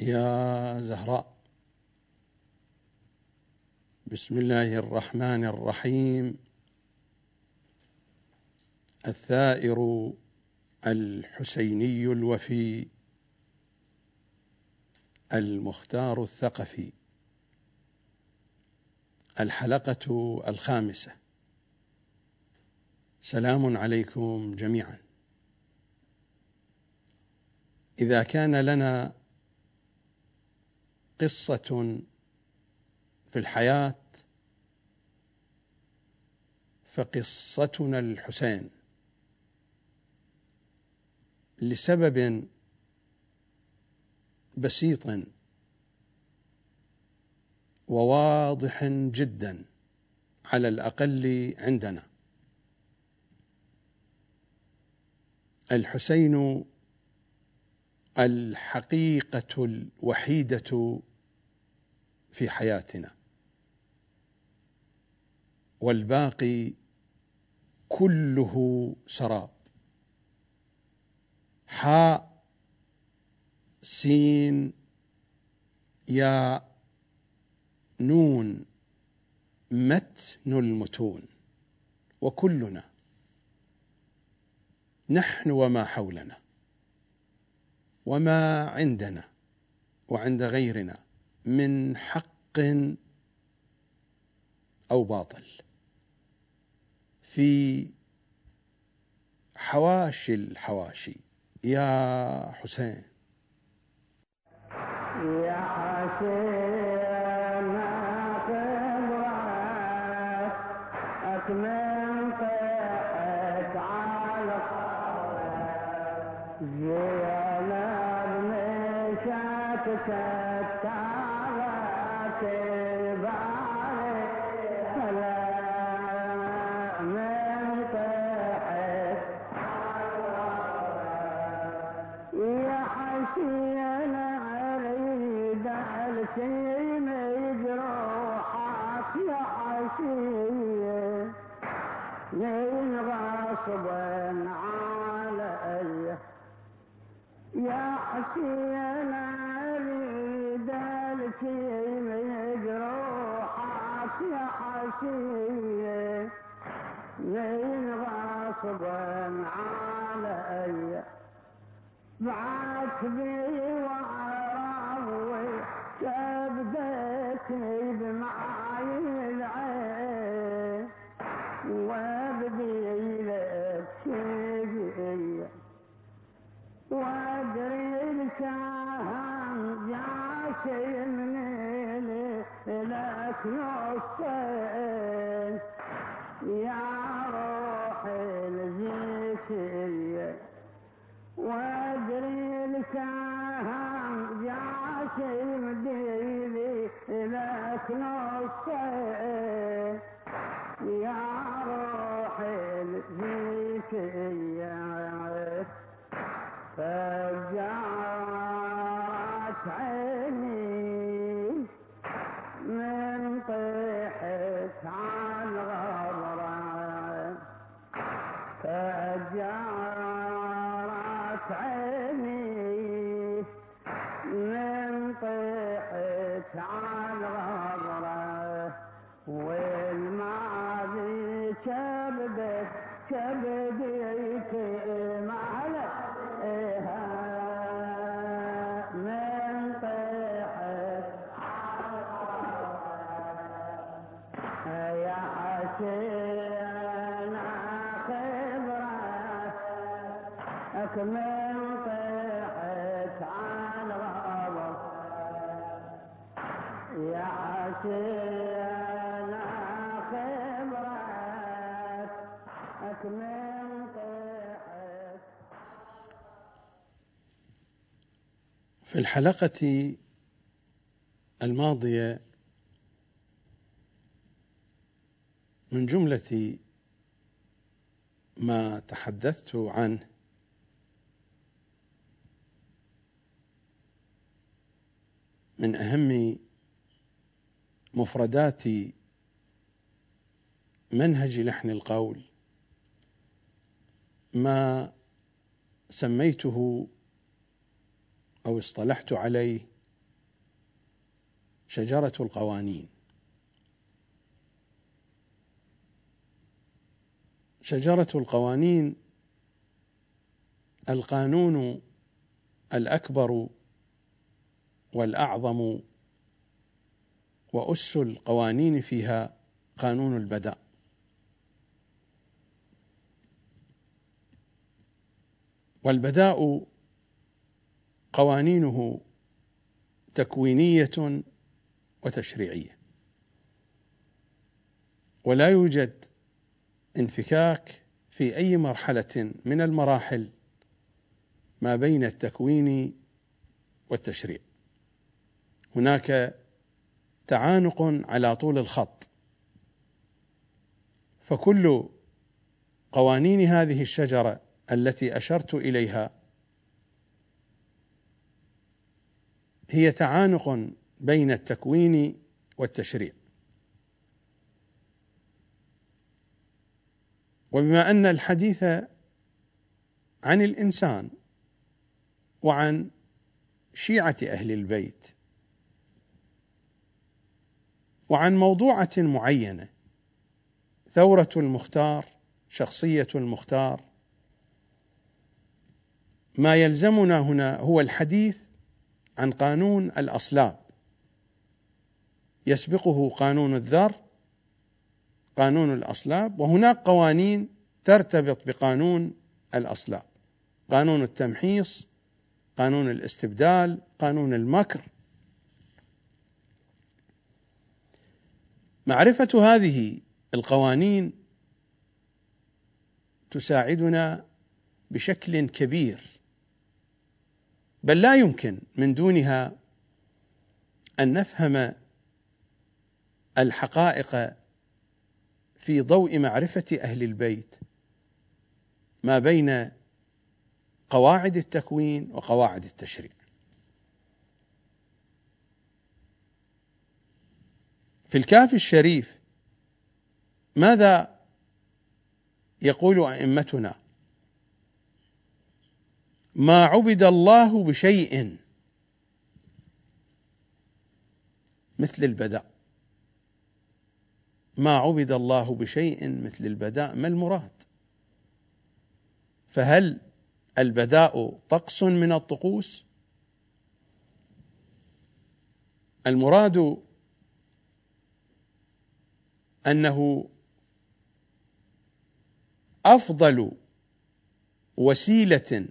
يا زهراء. بسم الله الرحمن الرحيم. الثائر الحسيني الوفي. المختار الثقفي. الحلقة الخامسة. سلام عليكم جميعا. إذا كان لنا قصة في الحياة فقصتنا الحسين لسبب بسيط وواضح جدا على الأقل عندنا. الحسين الحقيقة الوحيدة في حياتنا. والباقي كله سراب. حاء سين ياء نون متن المتون. وكلنا. نحن وما حولنا. وما عندنا. وعند غيرنا. من حق أو باطل. في حواشي الحواشي. يا حسين. يا حسين. to me. يا روحي كبديك الحلقة الماضية من جملة ما تحدثت عنه من أهم مفردات منهج لحن القول ما سميته أو اصطلحت عليه شجرة القوانين. شجرة القوانين القانون الأكبر والأعظم وأس القوانين فيها قانون البداء والبداء قوانينه تكوينية وتشريعية. ولا يوجد انفكاك في أي مرحلة من المراحل ما بين التكوين والتشريع. هناك تعانق على طول الخط. فكل قوانين هذه الشجرة التي أشرت إليها هي تعانق بين التكوين والتشريع. وبما أن الحديث عن الإنسان وعن شيعة أهل البيت وعن موضوعة معينة ثورة المختار شخصية المختار ما يلزمنا هنا هو الحديث عن قانون الأصلاب. يسبقه قانون الذر قانون الأصلاب وهناك قوانين ترتبط بقانون الأصلاب. قانون التمحيص قانون الاستبدال قانون المكر. معرفة هذه القوانين تساعدنا بشكل كبير. بل لا يمكن من دونها أن نفهم الحقائق في ضوء معرفة أهل البيت ما بين قواعد التكوين وقواعد التشريع. في الكافي الشريف ماذا يقول أئمتنا؟ ما عبد الله بشيء. مثل البداء. ما عبد الله بشيء مثل البداء ما المراد؟ فهل البداء طقس من الطقوس؟ المراد أنه أفضل وسيلة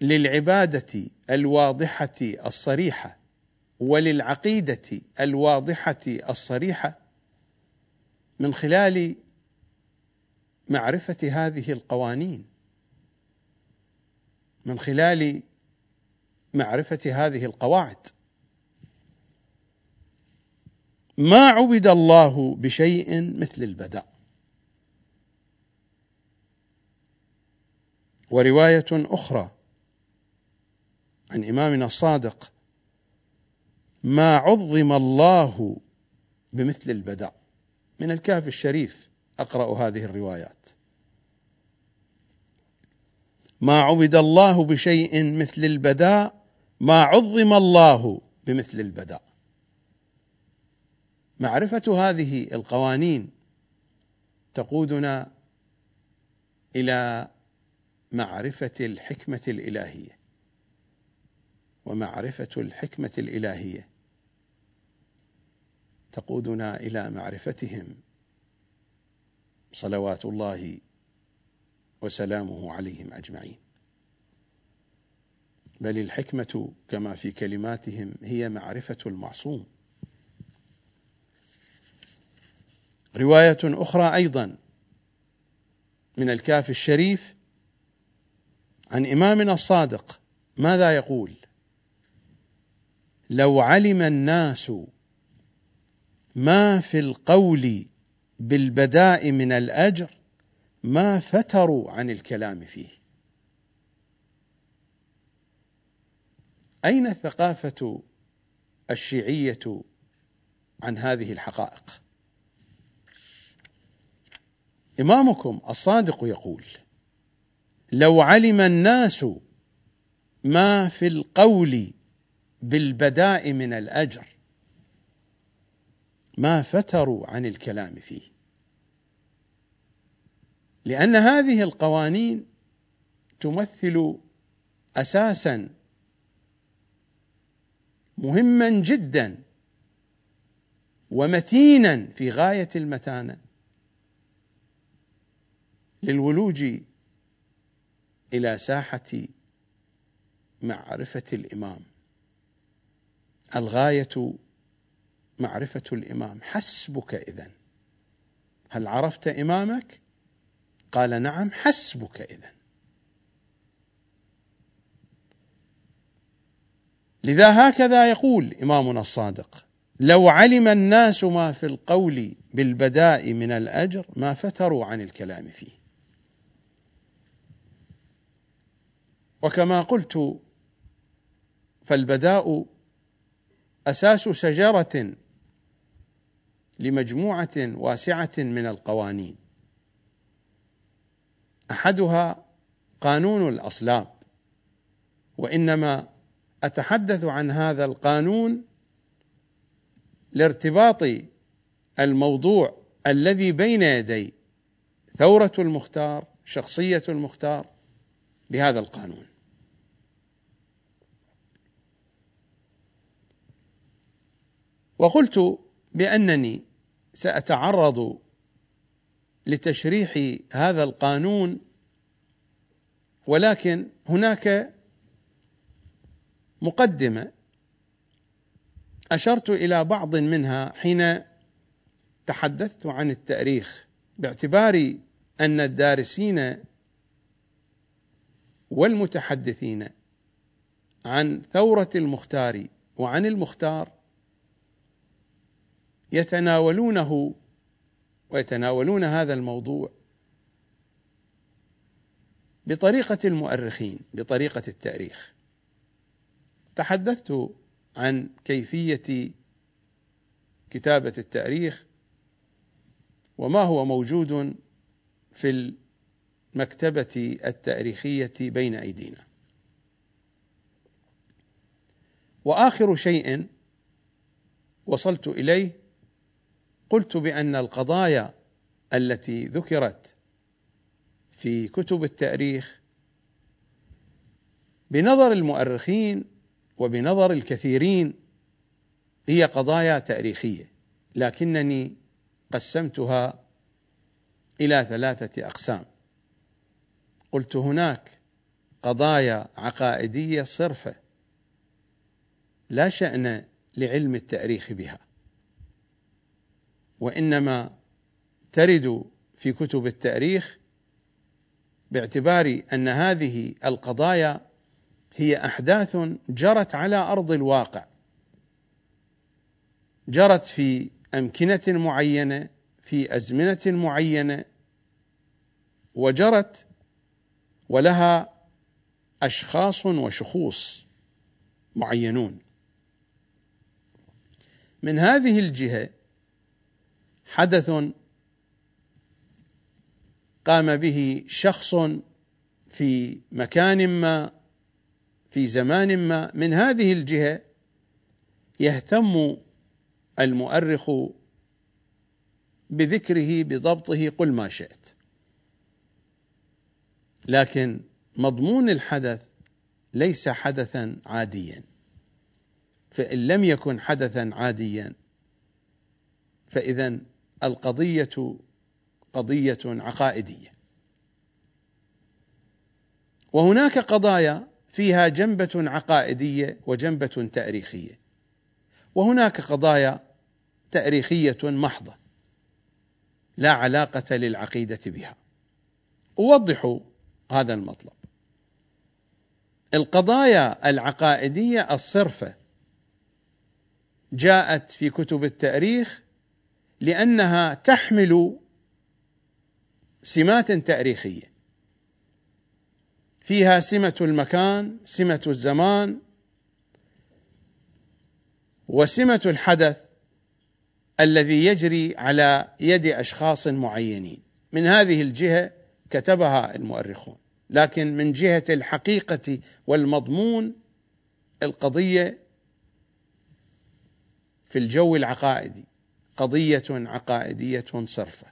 للعبادة الواضحة الصريحة وللعقيدة الواضحة الصريحة من خلال معرفة هذه القوانين من خلال معرفة هذه القواعد. ما عبد الله بشيء مثل البداء. ورواية أخرى عن إمامنا الصادق ما عظم الله بمثل البداء من الكهف الشريف أقرأ هذه الروايات. ما عبد الله بشيء مثل البداء ما عظم الله بمثل البداء معرفة هذه القوانين تقودنا إلى معرفة الحكمة الإلهية. ومعرفة الحكمة الإلهية. تقودنا إلى معرفتهم. صلوات الله وسلامه عليهم أجمعين. بل الحكمة كما في كلماتهم هي معرفة المعصوم. رواية أخرى أيضا من الكاف الشريف عن إمامنا الصادق. ماذا يقول؟ لو علم الناس ما في القول بالبداء من الأجر ما فتروا عن الكلام فيه. أين الثقافه الشيعية عن هذه الحقائق؟ إمامكم الصادق يقول لو علم الناس ما في القول بالبداء من الأجر. ما فتروا عن الكلام فيه. لأن هذه القوانين تمثل أساسا مهما جدا ومتينا في غاية المتانة للولوج إلى ساحة معرفة الإمام. الغاية معرفة الإمام. حسبك إذن. هل عرفت إمامك؟ قال نعم حسبك إذن. لذا هكذا يقول إمامنا الصادق. لو علم الناس ما في القول بالبداء من الأجر ما فتروا عن الكلام فيه. وكما قلت فالبداء أساس شجرة لمجموعة واسعة من القوانين. أحدها قانون الأصلاب وإنما أتحدث عن هذا القانون لارتباط الموضوع الذي بين يدي ثورة المختار شخصية المختار بهذا القانون. وقلت بأنني سأتعرض لتشريح هذا القانون ولكن هناك مقدمة أشرت إلى بعض منها حين تحدثت عن التأريخ باعتبار أن الدارسين والمتحدثين عن ثورة المختار وعن المختار يتناولونه ويتناولون هذا الموضوع بطريقة المؤرخين بطريقة التاريخ. تحدثت عن كيفية كتابة التاريخ وما هو موجود في المكتبة التاريخية بين أيدينا. وآخر شيء وصلت إليه قلت بأن القضايا التي ذكرت في كتب التأريخ بنظر المؤرخين وبنظر الكثيرين هي قضايا تأريخية لكنني قسمتها إلى ثلاثة أقسام. قلت هناك قضايا عقائدية صرفة لا شأن لعلم التأريخ بها. وإنما ترد في كتب التاريخ باعتبار أن هذه القضايا هي أحداث جرت على أرض الواقع. جرت في أمكنة معينة في أزمنة معينة وجرت ولها أشخاص وشخوص معينون. من هذه الجهة حدث قام به شخص في مكان ما في زمان ما. من هذه الجهة يهتم المؤرخ بذكره بضبطه قل ما شئت. لكن مضمون الحدث ليس حدثا عاديا. فإن لم يكن حدثا عاديا فاذا القضية قضية عقائدية. وهناك قضايا فيها جنبة عقائدية وجنبة تاريخية. وهناك قضايا تاريخية محضة لا علاقة للعقيدة بها. أوضح هذا المطلب. القضايا العقائدية الصرفة جاءت في كتب التاريخ لأنها تحمل سمات تاريخية. فيها سمة المكان سمة الزمان وسمة الحدث الذي يجري على يد أشخاص معينين. من هذه الجهة كتبها المؤرخون. لكن من جهة الحقيقة والمضمون القضية في الجو العقائدي. قضية عقائدية صرفة.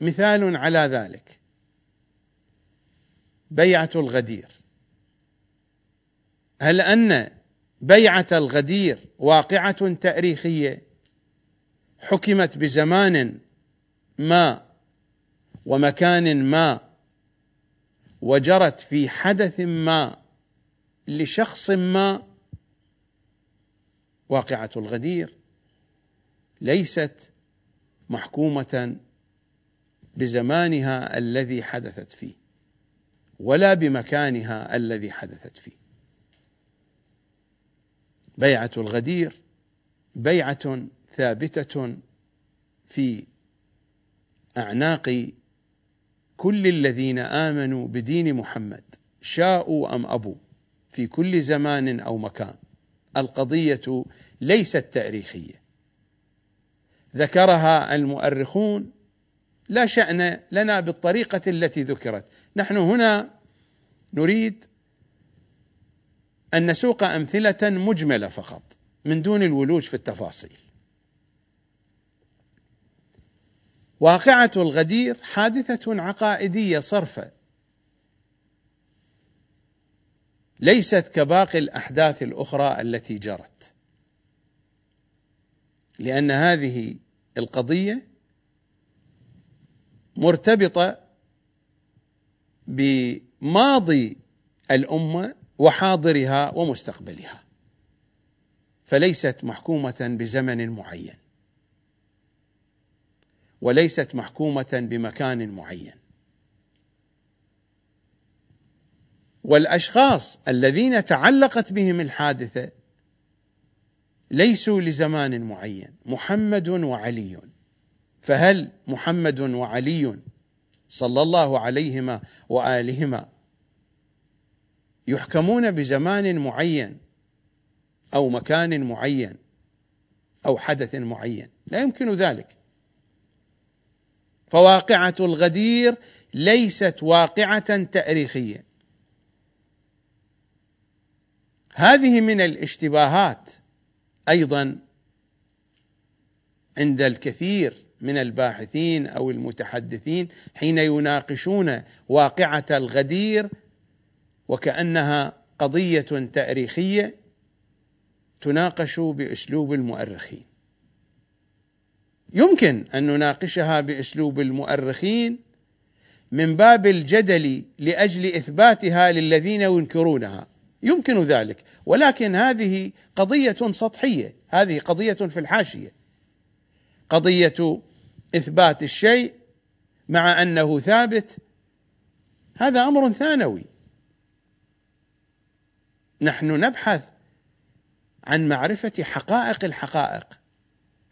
مثال على ذلك. بيعة الغدير. هل أن بيعة الغدير واقعة تاريخية؟ حكمت بزمان ما ومكان ما وجرت في حدث ما لشخص ما. واقعة الغدير. ليست محكومة بزمانها الذي حدثت فيه ولا بمكانها الذي حدثت فيه. بيعة الغدير بيعة ثابتة في أعناق كل الذين آمنوا بدين محمد شاءوا أم أبوا في كل زمان أو مكان. القضية ليست تاريخية. ذكرها المؤرخون لا شأن لنا بالطريقة التي ذكرت. نحن هنا نريد أن نسوق أمثلة مجملة فقط من دون الولوج في التفاصيل. واقعة الغدير حادثة عقائدية صرفه ليست كباقي الأحداث الأخرى التي جرت. لأن هذه القضية مرتبطة بماضي الأمة وحاضرها ومستقبلها فليست محكومة بزمن معين وليست محكومة بمكان معين. والأشخاص الذين تعلقت بهم الحادثة ليسوا لزمان معين محمد وعلي. فهل محمد وعلي صلى الله عليهما وآلهما يحكمون بزمان معين أو مكان معين أو حدث معين؟ لا يمكن ذلك. فواقعة الغدير ليست واقعة تاريخية. هذه من الاشتباهات أيضا عند الكثير من الباحثين أو المتحدثين حين يناقشون واقعة الغدير وكأنها قضية تاريخية تناقش بأسلوب المؤرخين. يمكن أن نناقشها بأسلوب المؤرخين من باب الجدل لأجل إثباتها للذين ينكرونها. يمكن ذلك. ولكن هذه قضية سطحية. هذه قضية في الحاشية. قضية إثبات الشيء مع أنه ثابت. هذا أمر ثانوي. نحن نبحث عن معرفة حقائق الحقائق.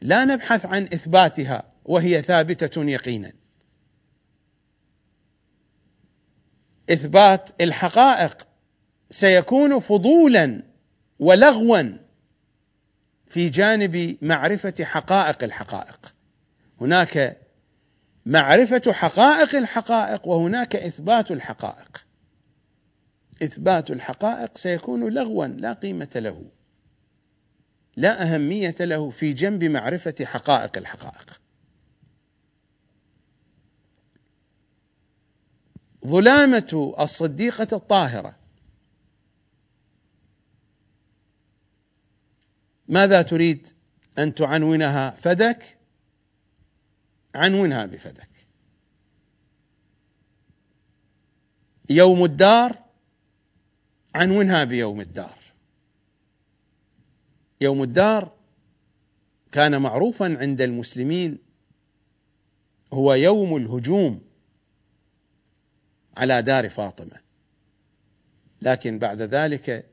لا نبحث عن إثباتها وهي ثابتة يقينا. إثبات الحقائق سيكون فضولا ولغوا في جانب معرفة حقائق الحقائق. هناك معرفة حقائق الحقائق وهناك إثبات الحقائق. إثبات الحقائق سيكون لغوا لا قيمة له. لا أهمية له في جنب معرفة حقائق الحقائق. ظلامة الصديقة الطاهرة. ماذا تريد أن تعنونها فدك؟ عنونها بفدك. يوم الدار عنونها بيوم الدار. يوم الدار كان معروفا عند المسلمين هو يوم الهجوم على دار فاطمة. لكن بعد ذلك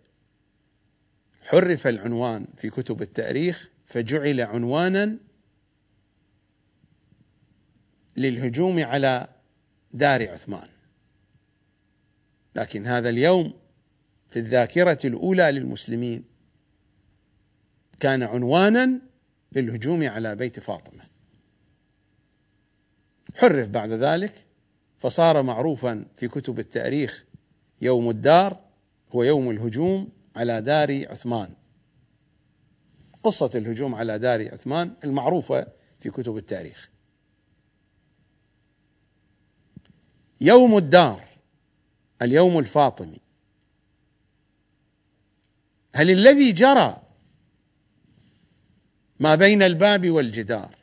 حرف العنوان في كتب التاريخ فجعل عنوانا للهجوم على دار عثمان. لكن هذا اليوم في الذاكرة الأولى للمسلمين كان عنوانا للهجوم على بيت فاطمة. حرف بعد ذلك فصار معروفا في كتب التاريخ يوم الدار هو يوم الهجوم على دار عثمان. قصة الهجوم على دار عثمان المعروفة في كتب التاريخ. يوم الدار اليوم الفاطمي. هل الذي جرى ما بين الباب والجدار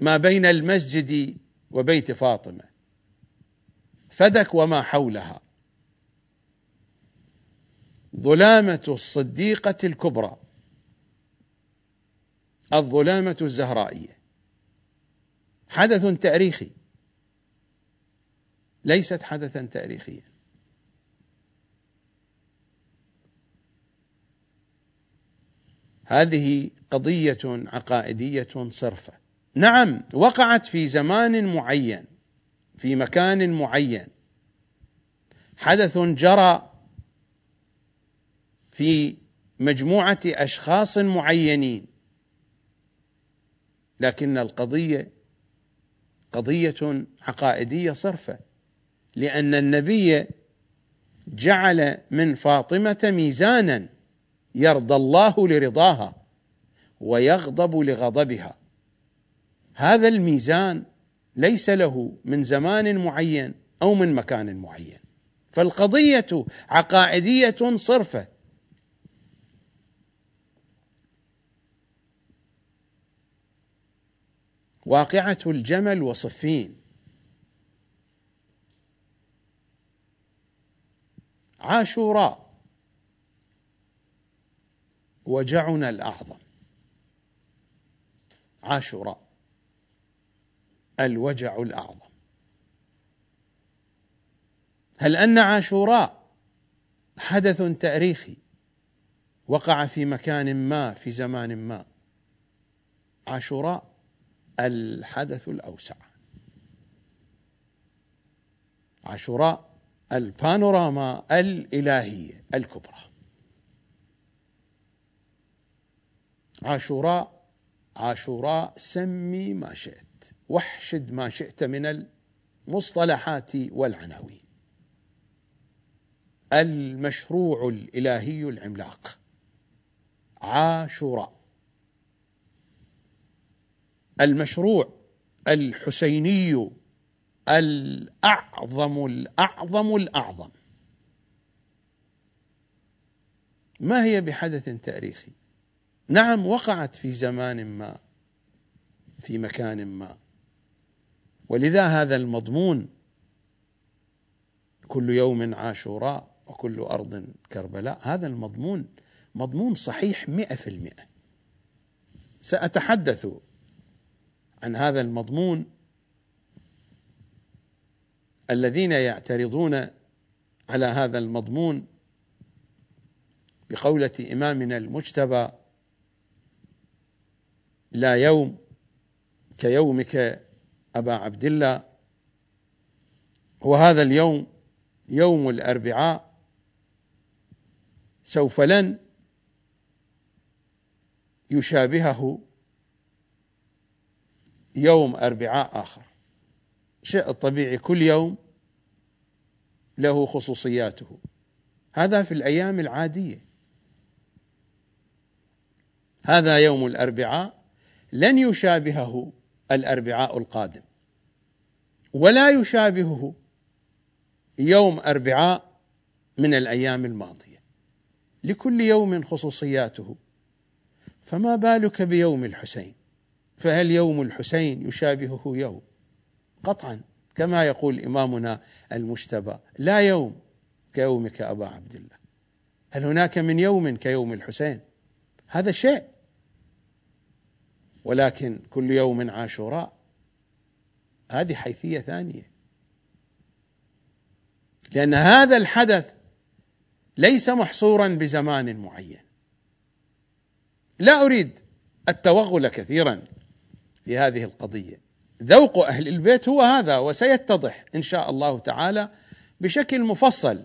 ما بين المسجد وبيت فاطمة فدك وما حولها؟ ظلامة الصديقة الكبرى. الظلامة الزهرائية. حدث تاريخي. ليست حدثا تاريخيا. هذه قضية عقائدية صرفة. نعم وقعت في زمان معين في مكان معين. حدث جرى في مجموعة أشخاص معينين. لكن القضية قضية عقائدية صرفة لأن النبي جعل من فاطمة ميزانا يرضى الله لرضاها ويغضب لغضبها. هذا الميزان ليس له من زمان معين أو من مكان معين. فالقضية عقائدية صرفة واقعة الجمل وصفين. عاشوراء. وجعنا الأعظم. عاشوراء. الوجع الأعظم. هل أن عاشوراء حدث تاريخي وقع في مكان ما في زمان ما؟ عاشوراء الحدث الأوسع. عاشوراء البانوراما الإلهية الكبرى. عاشوراء عاشوراء سمي ما شئت واحشد ما شئت من المصطلحات والعناوين. المشروع الإلهي العملاق. عاشوراء. المشروع الحسيني الأعظم الأعظم الأعظم. ما هي بحدث تاريخي؟ نعم وقعت في زمان ما في مكان ما. ولذا هذا المضمون كل يوم عاشوراء وكل أرض كربلاء. هذا المضمون مضمون صحيح مئة في المئة. سأتحدث عن هذا المضمون الذين يعترضون على هذا المضمون بقولة إمامنا المجتبى لا يوم كيومك أبا عبد الله. وهذا اليوم يوم الأربعاء سوف لن يشابهه يوم أربعاء آخر. شيء الطبيعي كل يوم له خصوصياته. هذا في الأيام العادية. هذا يوم الأربعاء لن يشابهه الأربعاء القادم. ولا يشابهه يوم أربعاء من الأيام الماضية. لكل يوم خصوصياته. فما بالك بيوم الحسين؟ فهل يوم الحسين يشابهه يوم؟ قطعا كما يقول إمامنا المجتبى لا يوم كيومك أبا عبد الله. هل هناك من يوم كيوم الحسين؟ هذا شيء. ولكن كل يوم عاشوراء. هذه حيثية ثانية. لأن هذا الحدث ليس محصورا بزمان معين. لا أريد التوغل كثيرا. في هذه القضية. ذوق أهل البيت هو هذا وسيتضح إن شاء الله تعالى بشكل مفصل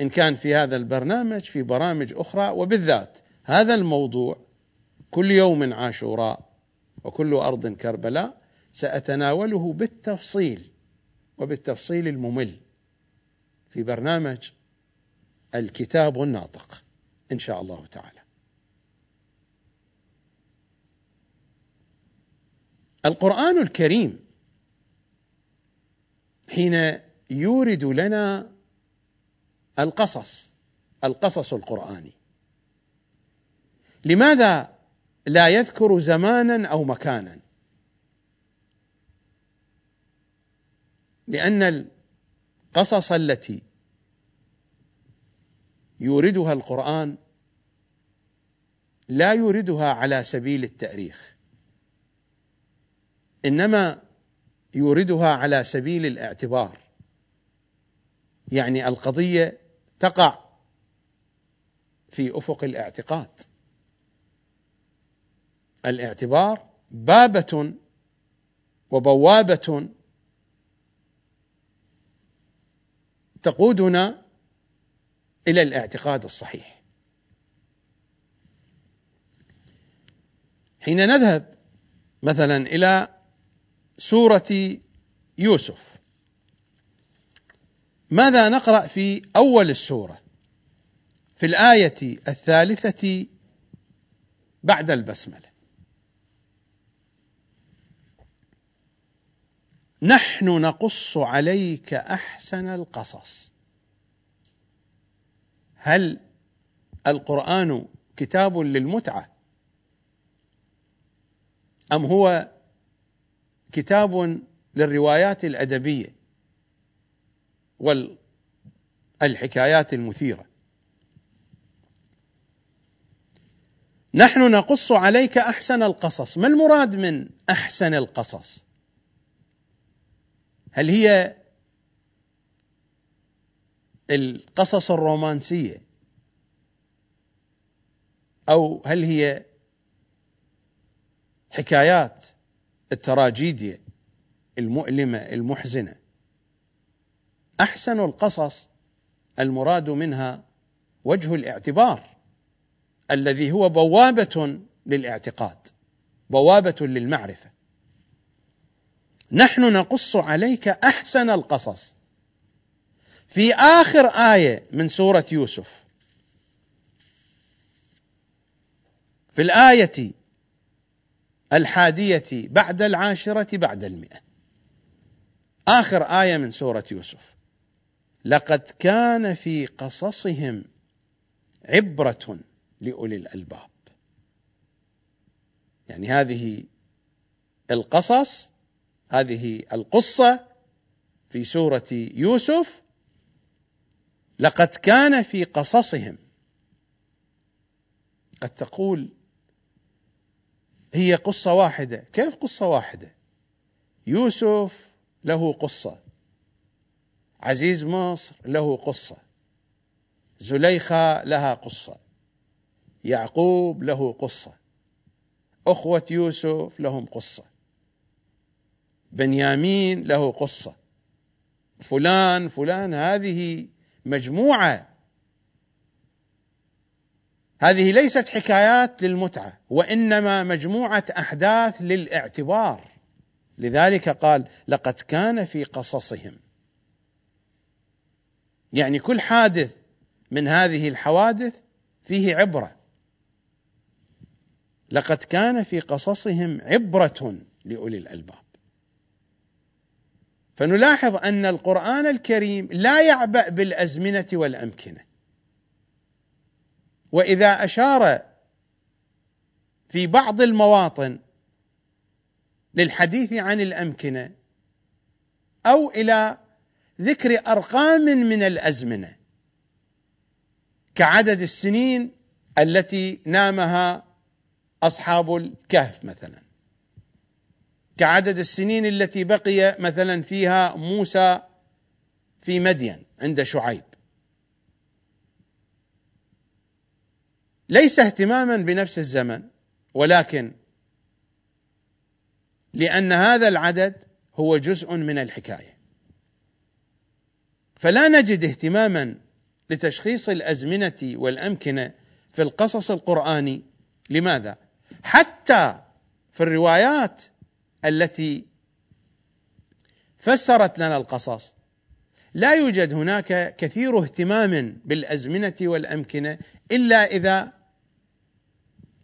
إن كان في هذا البرنامج في برامج أخرى وبالذات هذا الموضوع كل يوم عاشوراء وكل أرض كربلاء سأتناوله بالتفصيل وبالتفصيل الممل في برنامج الكتاب الناطق إن شاء الله تعالى. القرآن الكريم حين يورد لنا القصص القصص القرآني. لماذا لا يذكر زمانا أو مكانا؟ لأن القصص التي يوردها القرآن لا يوردها على سبيل التأريخ. إنما يوردها على سبيل الاعتبار. يعني القضية تقع في أفق الاعتقاد. الاعتبار بابة وبوابة تقودنا إلى الاعتقاد الصحيح. حين نذهب مثلا إلى سورة يوسف. ماذا نقرأ في أول السورة؟ في الآية الثالثة بعد البسملة. نحن نقص عليك أحسن القصص. هل القرآن كتاب للمتعة؟ أم هو كتاب للروايات الأدبية والحكايات المثيرة. نحن نقص عليك أحسن القصص. ما المراد من أحسن القصص؟ هل هي القصص الرومانسية؟ أو هل هي حكايات التراجيديا المؤلمة المحزنة. أحسن القصص المراد منها وجه الاعتبار الذي هو بوابة للاعتقاد بوابة للمعرفة. نحن نقص عليك أحسن القصص. في آخر آية من سورة يوسف في الآية الحادية بعد العاشرة بعد المئة. آخر آية من سورة يوسف. لقد كان في قصصهم عبرة لأولي الألباب. يعني هذه القصص هذه القصة في سورة يوسف لقد كان في قصصهم. قد تقول هي قصة واحدة. كيف قصة واحدة؟ يوسف له قصة. عزيز مصر له قصة. زليخة لها قصة. يعقوب له قصة. أخوة يوسف لهم قصة. بنيامين له قصة. فلان فلان هذه مجموعة هذه ليست حكايات للمتعة وإنما مجموعة أحداث للاعتبار. لذلك قال لقد كان في قصصهم. يعني كل حادث من هذه الحوادث فيه عبرة. لقد كان في قصصهم عبرة لأولي الألباب. فنلاحظ أن القرآن الكريم لا يعبأ بالأزمنة والأمكنة. وإذا أشار في بعض المواطن للحديث عن الأمكنة أو إلى ذكر أرقام من الأزمنة كعدد السنين التي نامها أصحاب الكهف مثلا. كعدد السنين التي بقي مثلا فيها موسى في مدين عند شعيب. ليس اهتماما بنفس الزمن ولكن لأن هذا العدد هو جزء من الحكاية. فلا نجد اهتماما لتشخيص الأزمنة والأمكنة في القصص القرآني. لماذا؟ حتى في الروايات التي فسرت لنا القصص لا يوجد هناك كثير اهتمام بالأزمنة والأمكنة إلا إذا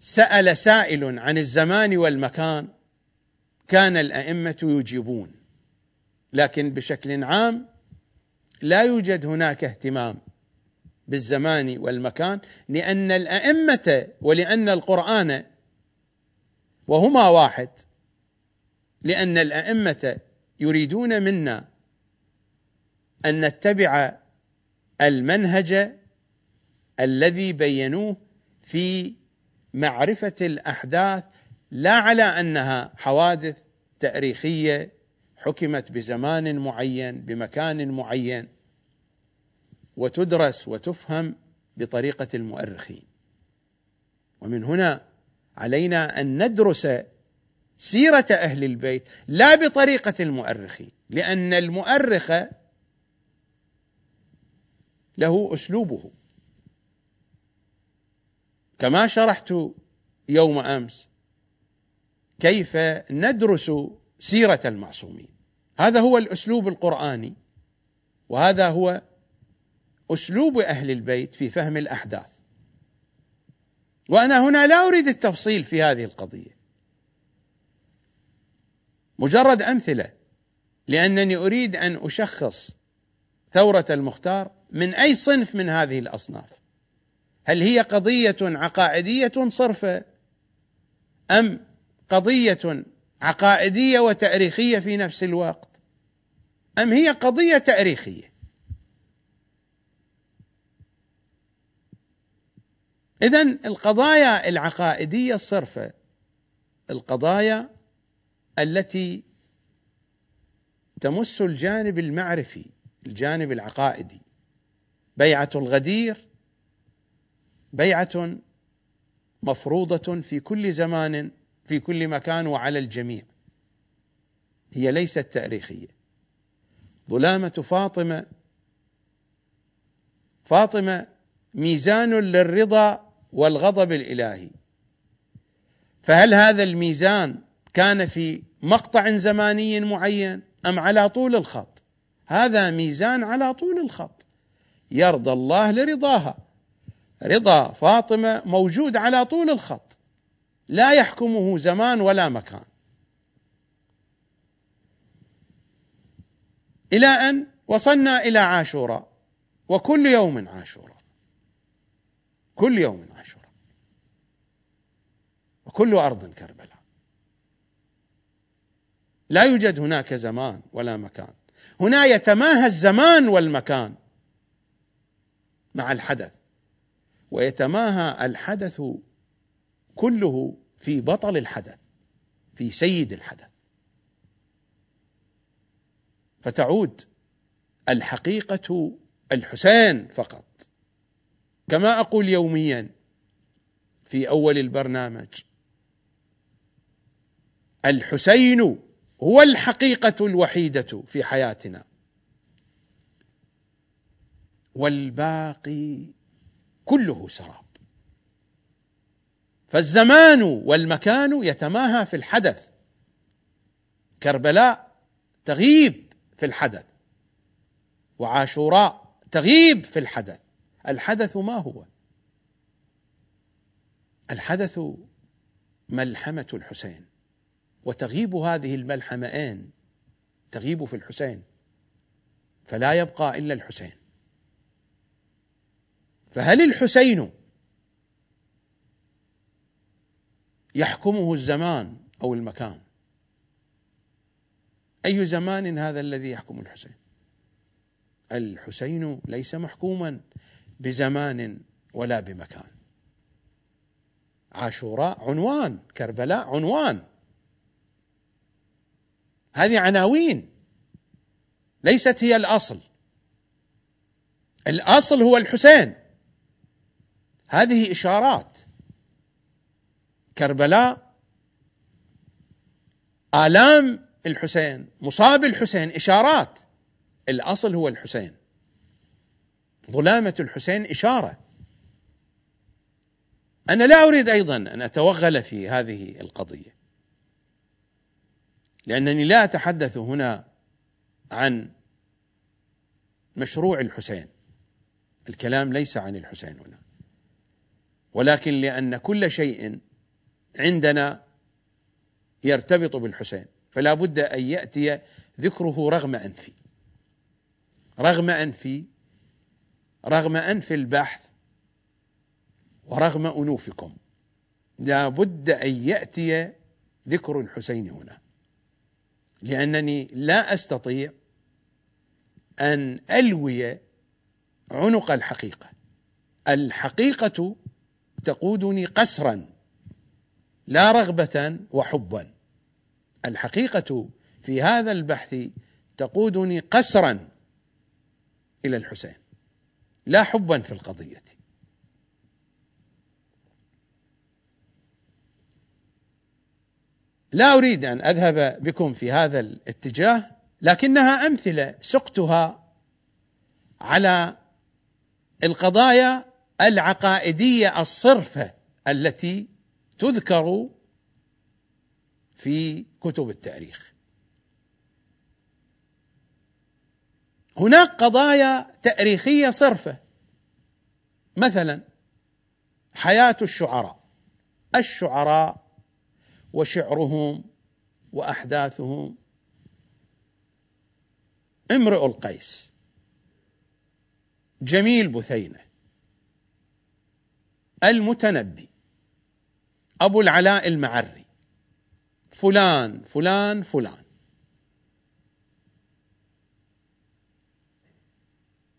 سأل سائل عن الزمان والمكان كان الأئمة يجيبون. لكن بشكل عام لا يوجد هناك اهتمام بالزمان والمكان لأن الأئمة ولأن القرآن وهما واحد لأن الأئمة يريدون منا أن نتبع المنهج الذي بينوه في معرفة الأحداث لا على أنها حوادث تاريخية حكمت بزمان معين بمكان معين وتدرس وتفهم بطريقة المؤرخين. ومن هنا علينا أن ندرس سيرة أهل البيت لا بطريقة المؤرخين لأن المؤرخ له أسلوبه. كما شرحت يوم أمس كيف ندرس سيرة المعصومين. هذا هو الأسلوب القرآني وهذا هو أسلوب أهل البيت في فهم الأحداث. وأنا هنا لا أريد التفصيل في هذه القضية. مجرد أمثلة لأنني أريد أن أشخص ثورة المختار من أي صنف من هذه الأصناف. هل هي قضية عقائدية صرفه أم قضية عقائدية وتأريخية في نفس الوقت؟ أم هي قضية تأريخية؟ اذا القضايا العقائدية الصرفه القضايا التي تمس الجانب المعرفي الجانب العقائدي. بيعة الغدير بيعة مفروضة في كل زمان في كل مكان وعلى الجميع. هي ليست تاريخية. ظلامه فاطمة فاطمة ميزان للرضا والغضب الإلهي. فهل هذا الميزان كان في مقطع زماني معين أم على طول الخط؟ هذا ميزان على طول الخط. يرضى الله لرضاها. رضا فاطمة موجود على طول الخط. لا يحكمه زمان ولا مكان. إلى أن وصلنا إلى عاشوراء وكل يوم عاشوراء. كل يوم عاشوراء. وكل أرض كربلاء. لا يوجد هناك زمان ولا مكان. هنا يتماهى الزمان والمكان مع الحدث. ويتماهى الحدث كله في بطل الحدث في سيد الحدث. فتعود الحقيقة الحسين فقط. كما أقول يوميا في أول البرنامج الحسين هو الحقيقة الوحيدة في حياتنا. والباقي كله سراب فالزمان والمكان يتماهى في الحدث. كربلاء تغيب في الحدث. وعاشوراء تغيب في الحدث. الحدث ما هو؟ الحدث ملحمة الحسين. وتغيب هذه الملحمتين تغيب في الحسين. فلا يبقى إلا الحسين. فهل الحسين يحكمه الزمان أو المكان؟ أي زمان هذا الذي يحكم الحسين؟ الحسين ليس محكوما بزمان ولا بمكان. عاشوراء عنوان كربلاء عنوان. هذه عناوين. ليست هي الأصل. الأصل هو الحسين. هذه إشارات. كربلاء آلام الحسين مصاب الحسين إشارات. الأصل هو الحسين. ظلامة الحسين إشارة. أنا لا أريد أيضا أن أتوغل في هذه القضية. لأنني لا أتحدث هنا عن مشروع الحسين. الكلام ليس عن الحسين هنا. ولكن لأن كل شيء عندنا يرتبط بالحسين فلا بد أن يأتي ذكره رغم أنفي. رغم أنفي رغم أنف البحث ورغم أنوفكم. لا بد أن يأتي ذكر الحسين هنا. لأنني لا أستطيع أن ألوي عنق الحقيقة. الحقيقة تقودني قسرا لا رغبة وحبا. الحقيقة في هذا البحث تقودني قسرا إلى الحسين لا حبا في القضية. لا أريد أن أذهب بكم في هذا الاتجاه لكنها أمثلة سقتها على القضايا العقائدية الصرفة التي تذكر في كتب التاريخ. هناك قضايا تاريخية صرفة. مثلا حياة الشعراء. الشعراء وشعرهم وأحداثهم. امرؤ القيس. جميل بثينة. المتنبي أبو العلاء المعري. فلان فلان فلان.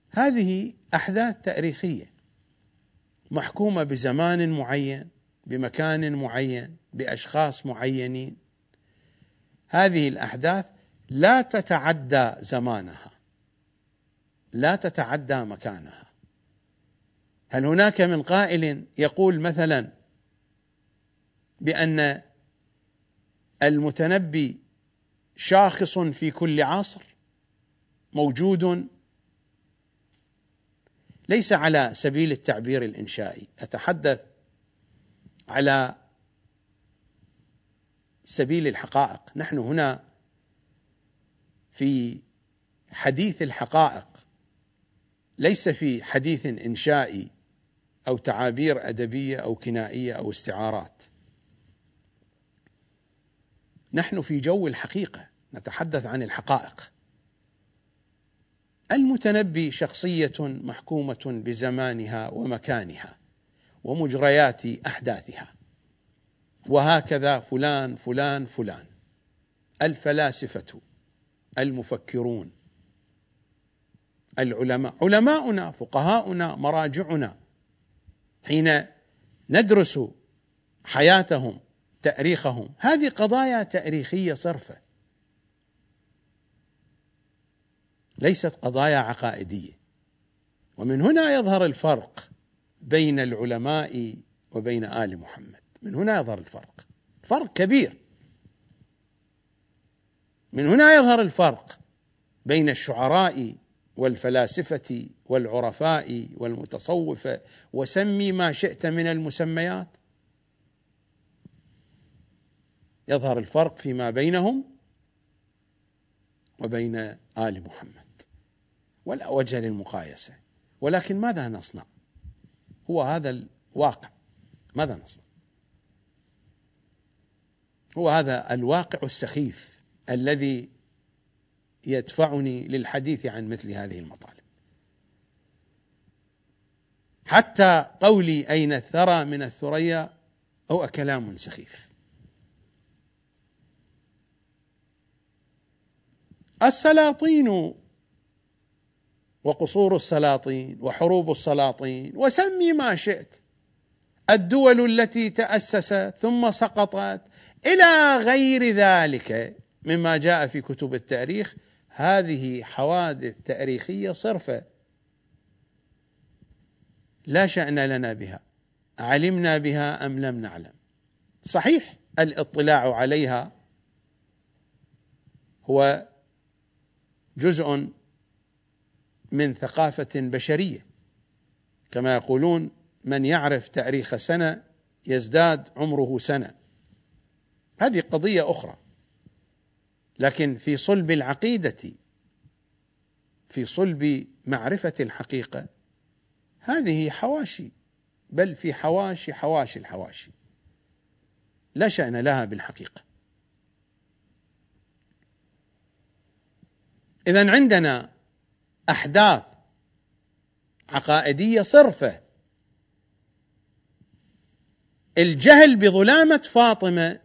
هذه أحداث تاريخية محكومة بزمان معين بمكان معين بأشخاص معينين. هذه الأحداث لا تتعدى زمانها لا تتعدى مكانها. هل هناك من قائل يقول مثلا بأن المتنبي شاخص في كل عصر موجود ليس على سبيل التعبير الإنشائي أتحدث على سبيل الحقائق. نحن هنا في حديث الحقائق ليس في حديث إنشائي. أو تعابير أدبية أو كنائية أو استعارات. نحن في جو الحقيقة نتحدث عن الحقائق. المتنبي شخصية محكومة بزمانها ومكانها ومجريات أحداثها. وهكذا فلان فلان فلان. الفلاسفة المفكرون العلماء. علماؤنا فقهاؤنا مراجعنا. حين ندرس حياتهم تأريخهم. هذه قضايا تأريخية صرفة. ليست قضايا عقائدية. ومن هنا يظهر الفرق بين العلماء وبين آل محمد. من هنا يظهر الفرق. فرق كبير. من هنا يظهر الفرق بين الشعراء والفلاسفة والعرفاء والمتصوفه وسمي ما شئت من المسميات. يظهر الفرق فيما بينهم وبين آل محمد. ولا وجه للمقايسة. ولكن ماذا نصنع؟ هو هذا الواقع. ماذا نصنع؟ هو هذا الواقع السخيف الذي يدفعني للحديث عن مثل هذه المطالب. حتى قولي أين الثرى من الثريا هو كلام سخيف. السلاطين وقصور السلاطين وحروب السلاطين وسمي ما شئت. الدول التي تأسست ثم سقطت إلى غير ذلك مما جاء في كتب التاريخ. هذه حوادث تاريخية صرفة. لا شأن لنا بها. علمنا بها أم لم نعلم. صحيح الاطلاع عليها هو جزء من ثقافة بشرية. كما يقولون من يعرف تاريخ سنة يزداد عمره سنة. هذه قضية أخرى. لكن في صلب العقيدة في صلب معرفة الحقيقة هذه حواشي بل في حواشي حواشي الحواشي. لا شأن لها بالحقيقة. اذا عندنا أحداث عقائدية صرفة. الجهل بظلامة فاطمة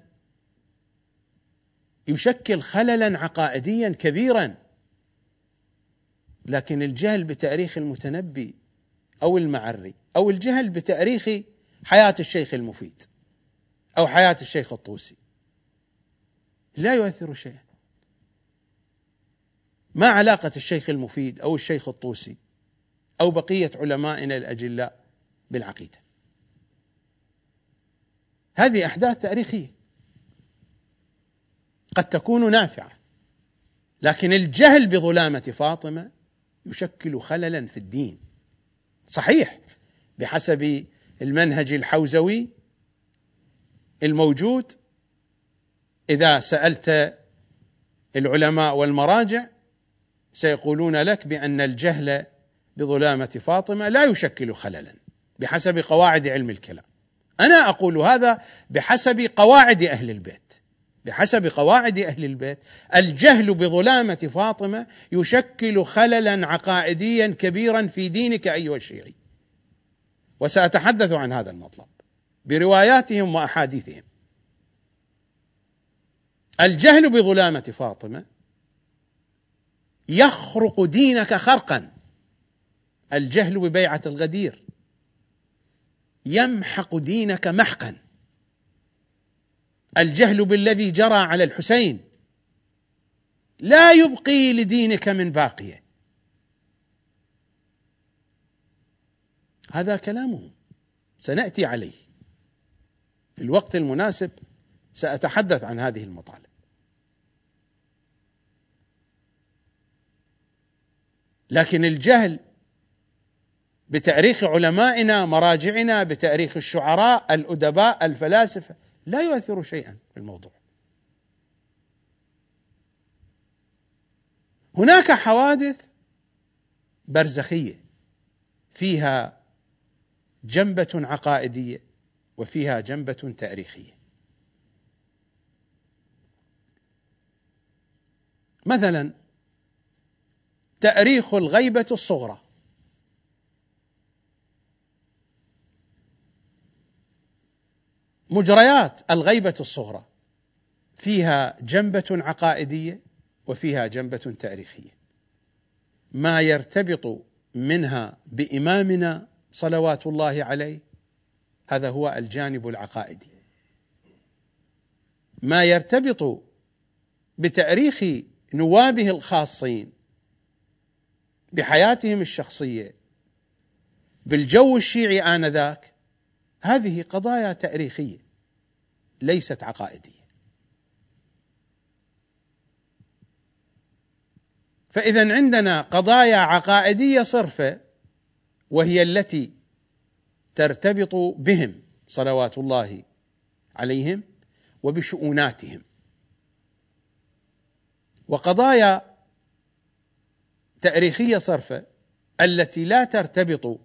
يشكل خللا عقائديا كبيرا لكن الجهل بتاريخ المتنبي أو المعري أو الجهل بتأريخ حياة الشيخ المفيد أو حياة الشيخ الطوسي. لا يؤثر شيئا. ما علاقة الشيخ المفيد أو الشيخ الطوسي أو بقية علمائنا الأجلاء بالعقيدة. هذه أحداث تأريخية. قد تكون نافعة لكن الجهل بظلامة فاطمة يشكل خللا في الدين. صحيح بحسب المنهج الحوزوي الموجود. إذا سألت العلماء والمراجع سيقولون لك بأن الجهل بظلامة فاطمة لا يشكل خللا بحسب قواعد علم الكلام. أنا أقول هذا بحسب قواعد أهل البيت. بحسب قواعد أهل البيت الجهل بظلامة فاطمة يشكل خللا عقائديا كبيرا في دينك أيها الشيعي وسأتحدث عن هذا المطلب برواياتهم وأحاديثهم. الجهل بظلامة فاطمة يخرق دينك خرقا. الجهل ببيعة الغدير يمحق دينك محقا. الجهل بالذي جرى على الحسين. لا يبقي لدينك من باقيه. هذا كلامه. سنأتي عليه. في الوقت المناسب سأتحدث عن هذه المطالب. لكن الجهل بتأريخ علمائنا مراجعنا بتأريخ الشعراء الأدباء الفلاسفة لا يؤثر شيئا في الموضوع. هناك حوادث برزخية فيها جنبة عقائدية وفيها جنبة تاريخية. مثلا تاريخ الغيبة الصغرى. مجريات الغيبة الصغرى. فيها جنبة عقائدية وفيها جنبة تاريخية. ما يرتبط منها بإمامنا صلوات الله عليه هذا هو الجانب العقائدي. ما يرتبط بتاريخ نوابه الخاصين بحياتهم الشخصية بالجو الشيعي آنذاك هذه قضايا تاريخية ليست عقائدية. فإذا عندنا قضايا عقائدية صرفة وهي التي ترتبط بهم صلوات الله عليهم وبشؤوناتهم. وقضايا تاريخية صرفة التي لا ترتبط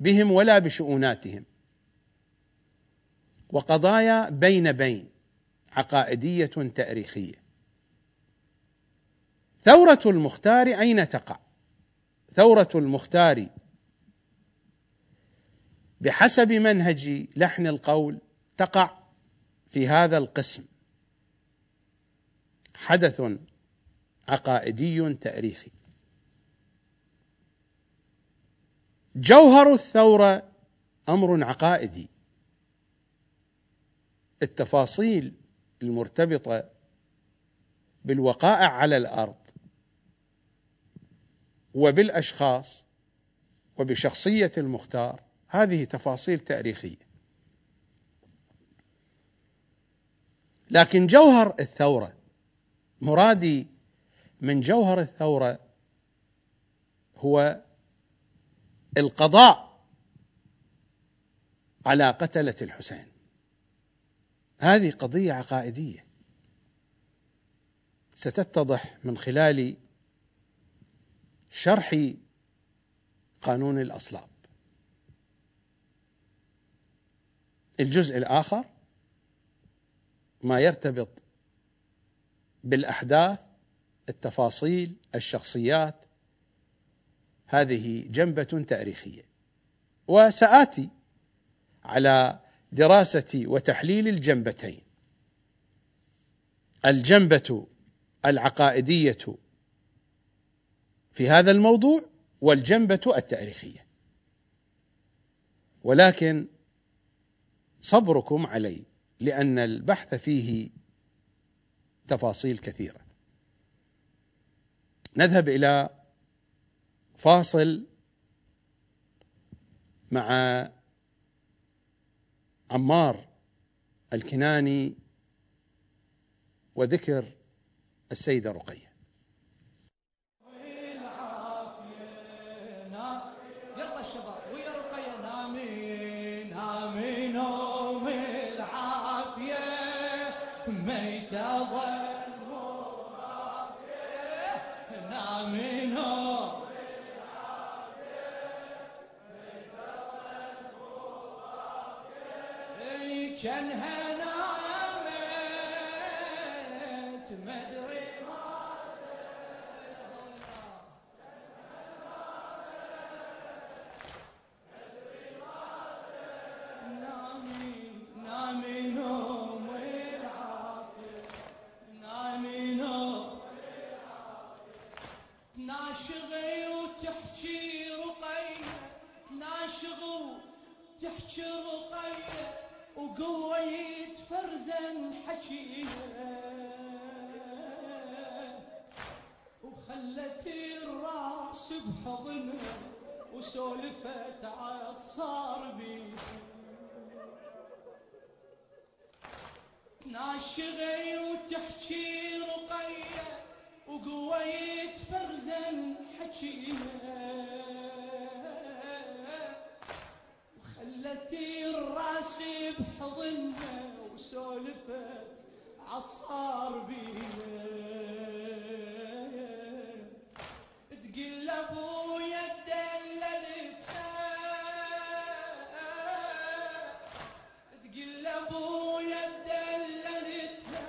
بهم ولا بشؤوناتهم. وقضايا بين بين عقائدية تاريخية. ثورة المختار أين تقع؟ ثورة المختار بحسب منهج لحن القول تقع في هذا القسم. حدث عقائدي تاريخي. جوهر الثورة أمر عقائدي. التفاصيل المرتبطة بالوقائع على الأرض وبالأشخاص وبشخصية المختار هذه تفاصيل تاريخية. لكن جوهر الثورة مرادي من جوهر الثورة هو القضاء على قتلة الحسين. هذه قضية عقائدية ستتضح من خلال شرح قانون الأصلاب. الجزء الآخر ما يرتبط بالأحداث التفاصيل الشخصيات. هذه جنبة تاريخية. وسآتي على دراسة وتحليل الجنبتين. الجنبة العقائدية في هذا الموضوع والجنبة التاريخية. ولكن صبركم علي لأن البحث فيه تفاصيل كثيرة. نذهب إلى فاصل مع عمار الكناني وذكر السيدة رقية. كانها نامت مدري ناشغي وتحكي رقية ناشغ وتحكي رقية وقويت فرزا حكيها وخلت الراس بحضنها وسولفت عالصار بيها ناشغي وتحكي رقية وقويت فرزا حكيها وخلت الراس بحضنها وسولفت عالصار بيها. تقل ابويا دللتها تقل ابويا دللتها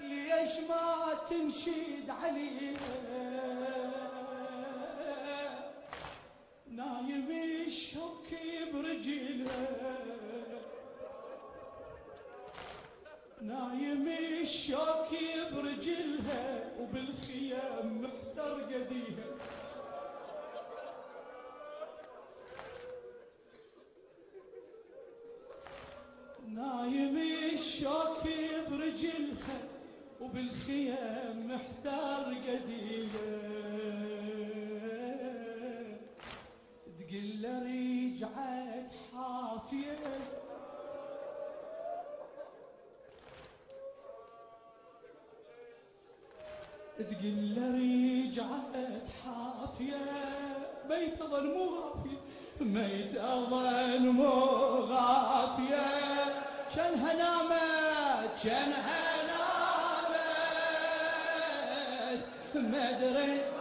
ليش ما تنشد عليها نايم الشوك برجلها نايم الشوك برجلها وبالخيام محتر قديها نايم الشوك برجلها وبالخيام محتار قديها تقل رجعت حافية. تقل رجعت حافية. بيت ظل مو غافية. ميت أظن مو غافية. كانها نامت كانها نامت ما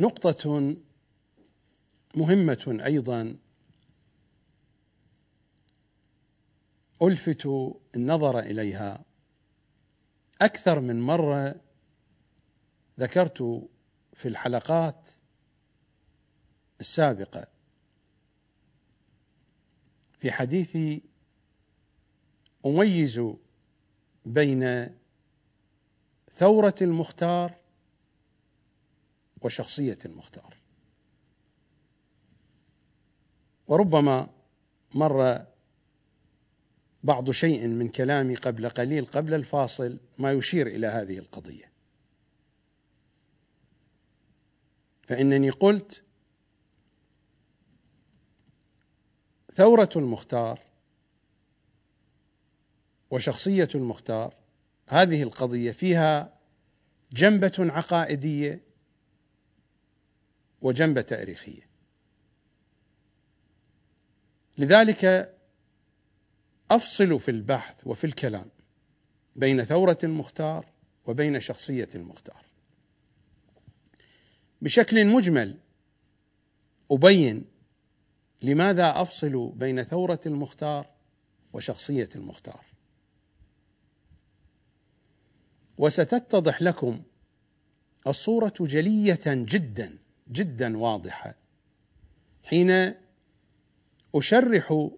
نقطة مهمة أيضا. ألفت النظر إليها. أكثر من مرة ذكرت في الحلقات السابقة في حديثي أميز بين ثورة المختار وشخصية المختار وربما مر بعض شيء من كلامي قبل قليل قبل الفاصل ما يشير إلى هذه القضية. فإنني قلت ثورة المختار وشخصية المختار هذه القضية فيها جنبة عقائدية وجنبه تاريخية. لذلك أفصل في البحث وفي الكلام بين ثورة المختار وبين شخصية المختار. بشكل مجمل أبين لماذا أفصل بين ثورة المختار وشخصية المختار. وستتضح لكم الصورة جلية جدا جدا واضحة. حين أشرح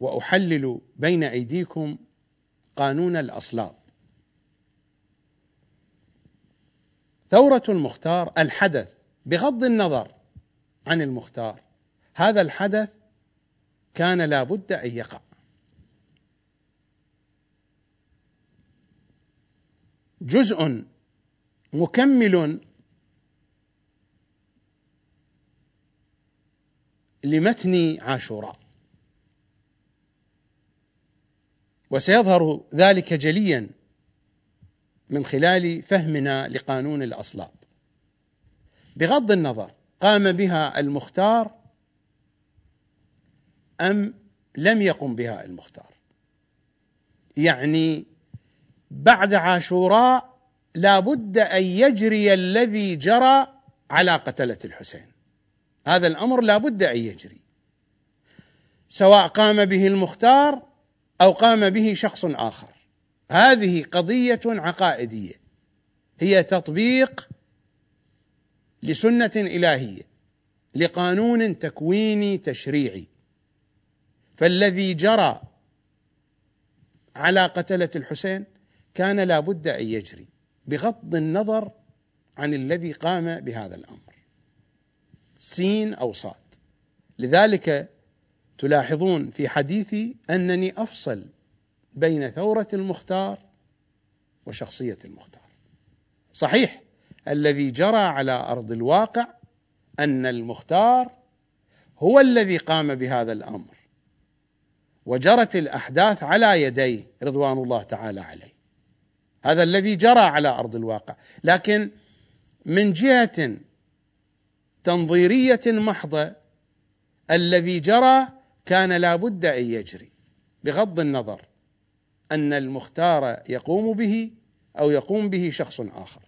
وأحلل بين أيديكم قانون الأصلاب. ثورة المختار الحدث بغض النظر عن المختار هذا الحدث كان لابد أن يقع. جزء مكمل لمتن عاشوراء. وسيظهر ذلك جليا من خلال فهمنا لقانون الأصلاب. بغض النظر قام بها المختار أم لم يقم بها المختار. يعني بعد عاشوراء لا بد أن يجري الذي جرى على قتلة الحسين. هذا الأمر لا بد أن يجري. سواء قام به المختار أو قام به شخص آخر. هذه قضية عقائدية. هي تطبيق لسنة إلهية لقانون تكويني تشريعي. فالذي جرى على قتلة الحسين كان لا بد أن يجري بغض النظر عن الذي قام بهذا الأمر. سين أو صاد. لذلك تلاحظون في حديثي أنني أفصل بين ثورة المختار وشخصية المختار. صحيح الذي جرى على أرض الواقع أن المختار هو الذي قام بهذا الأمر وجرت الأحداث على يديه رضوان الله تعالى عليه. هذا الذي جرى على أرض الواقع. لكن من جهة تنظيرية محضة الذي جرى كان لا بد أن يجري بغض النظر أن المختار يقوم به أو يقوم به شخص آخر.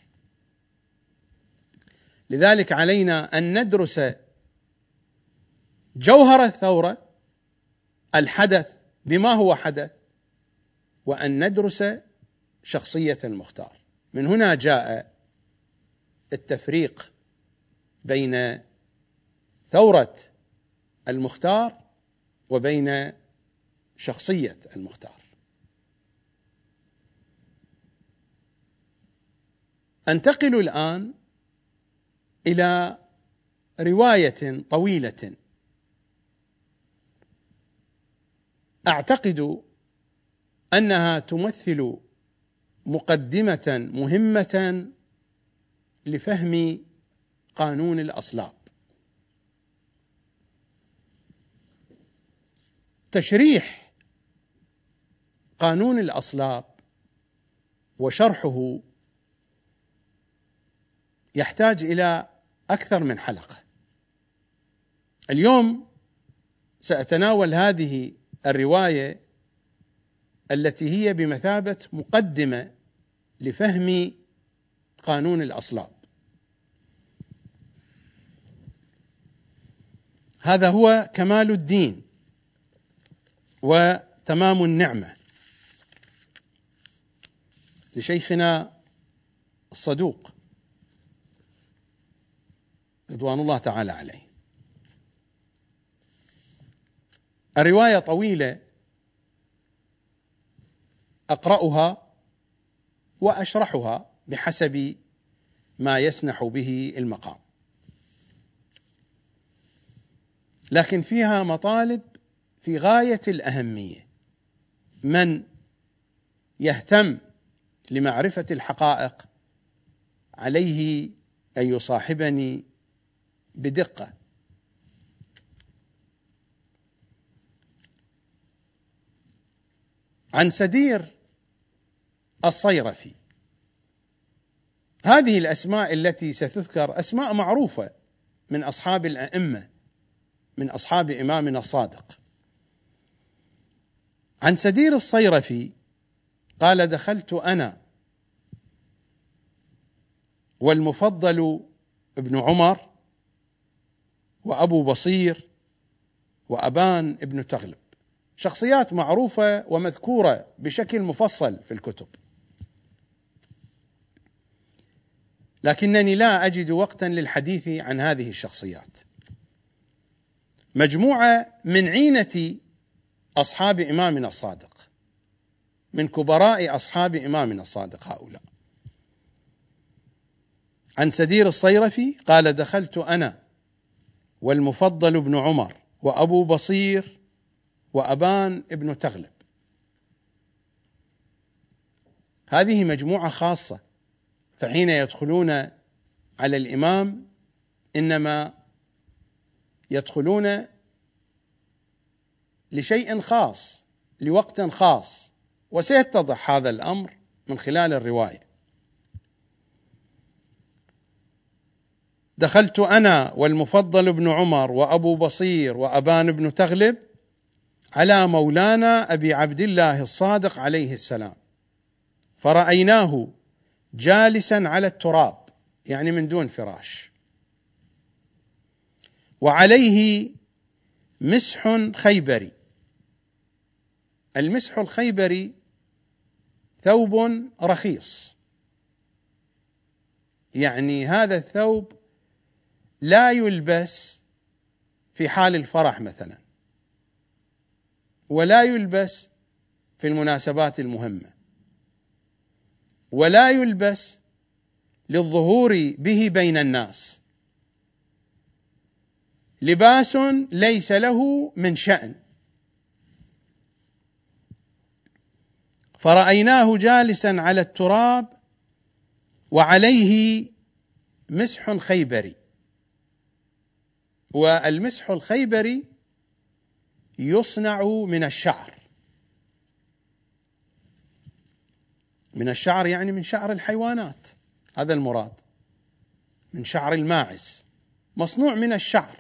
لذلك علينا أن ندرس جوهر الثورة الحدث بما هو حدث وأن ندرس شخصية المختار. من هنا جاء التفريق بين ثورة المختار وبين شخصية المختار. أنتقل الآن إلى رواية طويلة. أعتقد أنها تمثل مقدمة مهمة لفهم قانون الأصلاب. تشريح قانون الأصلاب وشرحه يحتاج إلى أكثر من حلقة. اليوم سأتناول هذه الرواية التي هي بمثابة مقدمة لفهم قانون الأصلاب. هذا هو كمال الدين وتمام النعمة. لشيخنا الصدوق رضوان الله تعالى عليه. الرواية طويلة أقرأها وأشرحها بحسب ما يسنح به المقام. لكن فيها مطالب في غاية الأهمية. من يهتم لمعرفة الحقائق عليه أن يصاحبني بدقة. عن سدير الصيرفي. هذه الأسماء التي ستذكر أسماء معروفة من أصحاب الأئمة من أصحاب إمامنا الصادق. عن سدير الصيرفي قال دخلت أنا والمفضل ابن عمر وأبو بصير وأبان ابن تغلب. شخصيات معروفة ومذكورة بشكل مفصل في الكتب. لكنني لا أجد وقتا للحديث عن هذه الشخصيات. مجموعة من عينة أصحاب إمامنا الصادق من كبراء أصحاب إمامنا الصادق هؤلاء. عن سدير الصيرفي قال دخلت أنا والمفضل بن عمر وأبو بصير وأبان ابن تغلب. هذه مجموعة خاصة فحين يدخلون على الإمام إنما يدخلون لشيء خاص لوقت خاص. وسيتضح هذا الأمر من خلال الرواية. دخلت أنا والمفضل بن عمر وأبو بصير وأبان بن تغلب على مولانا أبي عبد الله الصادق عليه السلام. فرأيناه جالسا على التراب يعني من دون فراش. وعليه مسح خيبري المسح الخيبري ثوب رخيص. يعني هذا الثوب لا يلبس في حال الفرح مثلا ولا يلبس في المناسبات المهمة ولا يلبس للظهور به بين الناس. لباس ليس له من شأن. فرأيناه جالسا على التراب وعليه مسح خيبري والمسح الخيبري يصنع من الشعر. من الشعر يعني من شعر الحيوانات. هذا المراد. من شعر الماعز. مصنوع من الشعر.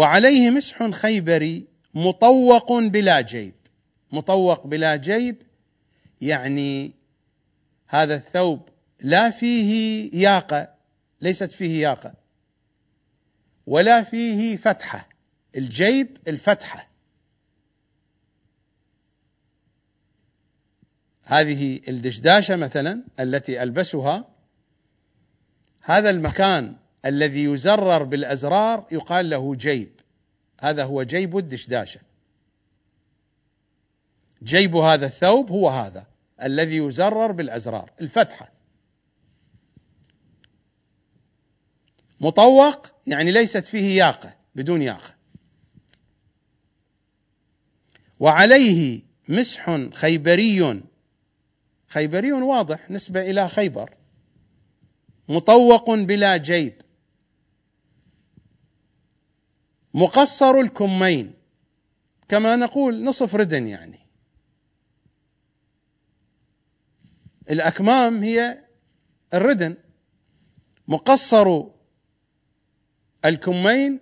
وعليه مسح خيبري مطوق بلا جيب. مطوق بلا جيب يعني هذا الثوب لا فيه ياقة ليست فيه ياقة. ولا فيه فتحة الجيب الفتحة. هذه الدشداشة مثلا التي ألبسها هذا المكان الذي يزرر بالأزرار يقال له جيب. هذا هو جيب الدشداشه جيب هذا الثوب هو هذا الذي يزرر بالأزرار الفتحة. مطوق يعني ليست فيه ياقة بدون ياقة. وعليه مسح خيبري. خيبري واضح نسبة إلى خيبر. مطوق بلا جيب. مقصر الكمين. كما نقول نصف ردن يعني. الأكمام هي الردن. مقصر الكمين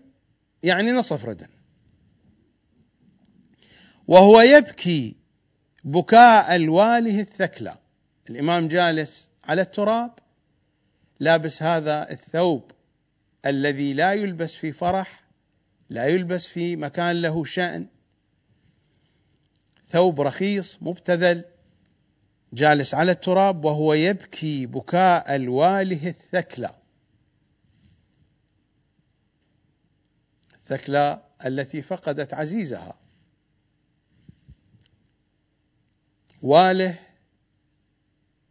يعني نصف ردن. وهو يبكي بكاء الواله الثكلى. الإمام جالس على التراب لابس هذا الثوب الذي لا يلبس في فرح لا يلبس في مكان له شأن. ثوب رخيص مبتذل جالس على التراب وهو يبكي بكاء الواله الثكلى. الثكلى التي فقدت عزيزها. واله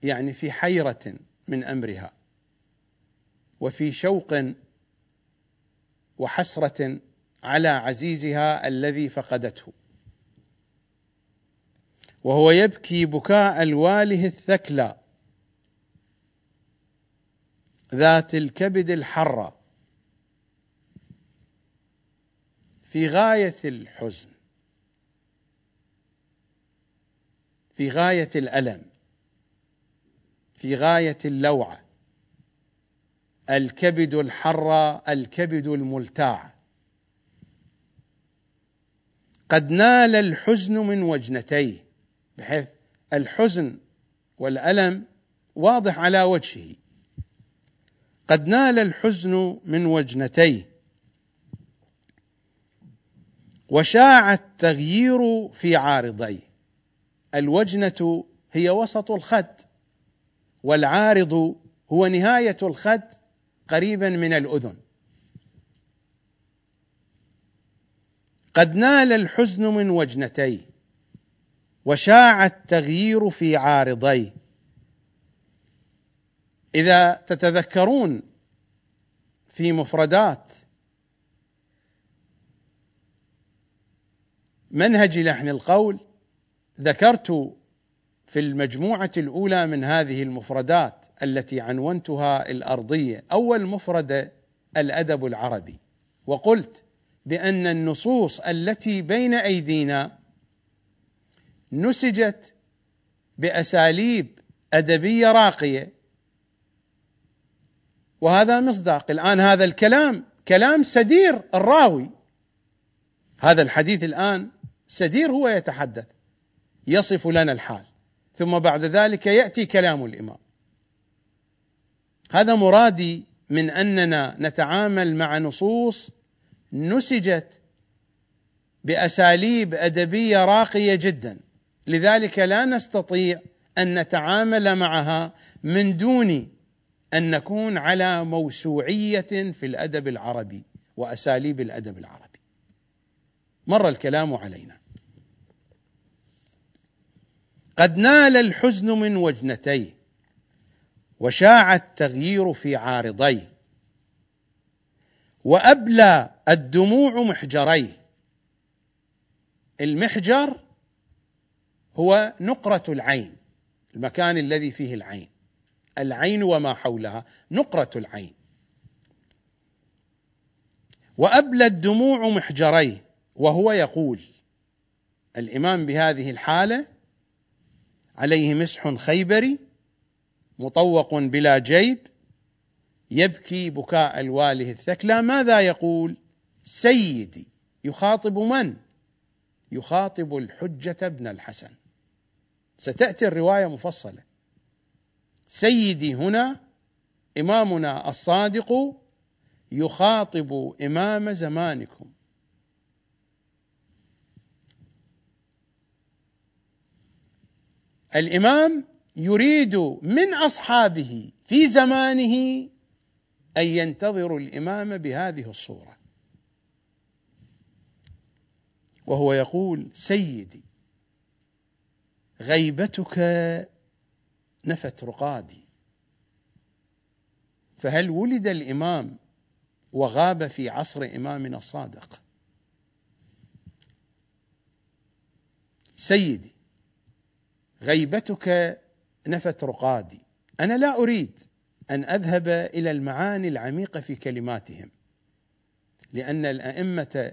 يعني في حيرة من أمرها وفي شوق وحسرة على عزيزها الذي فقدته. وهو يبكي بكاء الواله الثكلى ذات الكبد الحرة في غاية الحزن في غاية الألم في غاية اللوعة الكبد الحرة الكبد الملتاع. قد نال الحزن من وجنتيه. بحيث الحزن والألم واضح على وجهه. قد نال الحزن من وجنتيه. وشاع التغيير في عارضيه. الوجنة هي وسط الخد. والعارض هو نهاية الخد قريبا من الأذن. قد نال الحزن من وجنتيه وشاع التغيير في عارضيه إذا تتذكرون في مفردات منهج لحن القول ذكرت في المجموعة الأولى من هذه المفردات التي عنونتها الأرضية أول مفرده الأدب العربي. وقلت بأن النصوص التي بين أيدينا نسجت بأساليب أدبية راقية. وهذا مصداق. الآن هذا الكلام كلام سدير الراوي. هذا الحديث الآن سدير هو يتحدث يصف لنا الحال. ثم بعد ذلك يأتي كلام الإمام. هذا مرادي من أننا نتعامل مع نصوص نسجت بأساليب أدبية راقية جدا. لذلك لا نستطيع أن نتعامل معها من دون أن نكون على موسوعية في الأدب العربي وأساليب الأدب العربي. مر الكلام علينا. قد نال الحزن من وجنتيه وشاع التغيير في عارضيه وأبلى الدموع محجريه. المحجر هو نقرة العين المكان الذي فيه العين. العين وما حولها نقرة العين. وأبلى الدموع محجريه وهو يقول الإمام بهذه الحالة عليه مسح خيبري مطوق بلا جيب يبكي بكاء الواله الثكلى ماذا يقول؟ سيدي يخاطب من؟ يخاطب الحجة ابن الحسن. ستأتي الرواية مفصلة. سيدي هنا إمامنا الصادق يخاطب إمام زمانكم. الإمام يريد من أصحابه في زمانه أن ينتظروا الإمام بهذه الصورة. وهو يقول سيدي غيبتك نفت رقادي. فهل ولد الإمام وغاب في عصر إمامنا الصادق؟ سيدي غيبتك نفت رقادي. أنا لا أريد أن أذهب إلى المعاني العميقة في كلماتهم لأن الأئمة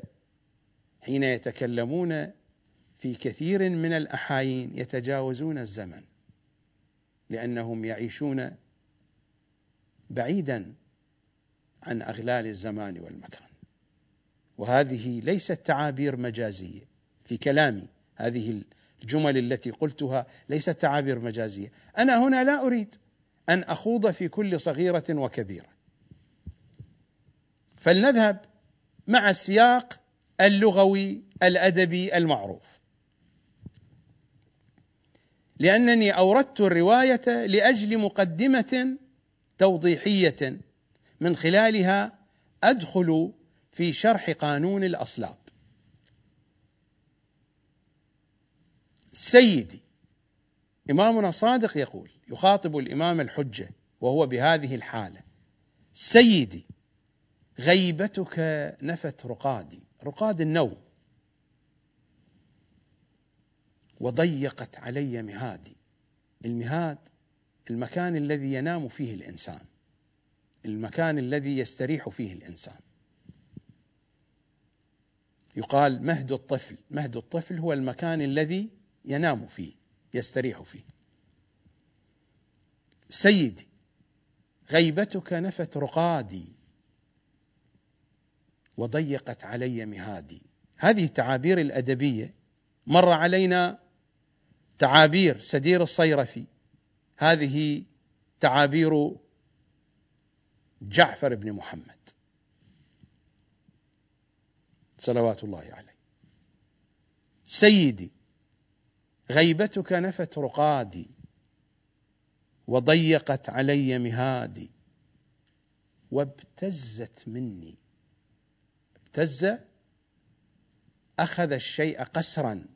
حين يتكلمون في كثير من الأحايين يتجاوزون الزمن لأنهم يعيشون بعيدا عن أغلال الزمان والمكان. وهذه ليست تعابير مجازية في كلامي. هذه الجمل التي قلتها ليست تعابير مجازية. أنا هنا لا أريد أن أخوض في كل صغيرة وكبيرة. فلنذهب مع السياق اللغوي الأدبي المعروف. لأنني أوردت الرواية لأجل مقدمة توضيحية من خلالها أدخل في شرح قانون الأصلاب. سيدي إمامنا صادق يقول يخاطب الإمام الحجة وهو بهذه الحالة سيدي غيبتك نفت رقادي رقاد النوم وضيقت علي مهادي المهاد المكان الذي ينام فيه الإنسان المكان الذي يستريح فيه الإنسان. يقال مهد الطفل مهد الطفل هو المكان الذي ينام فيه. يستريح فيه. سيدي غيبتك نفت رقادي وضيقت علي مهادي. هذه التعابير الأدبية. مر علينا تعابير سدير الصيرفي. هذه تعابير جعفر بن محمد. صلوات الله عليه. سيدي غيبتك نفت رقادي وضيقت علي مهادي وابتزت مني. ابتز أخذ الشيء قسرا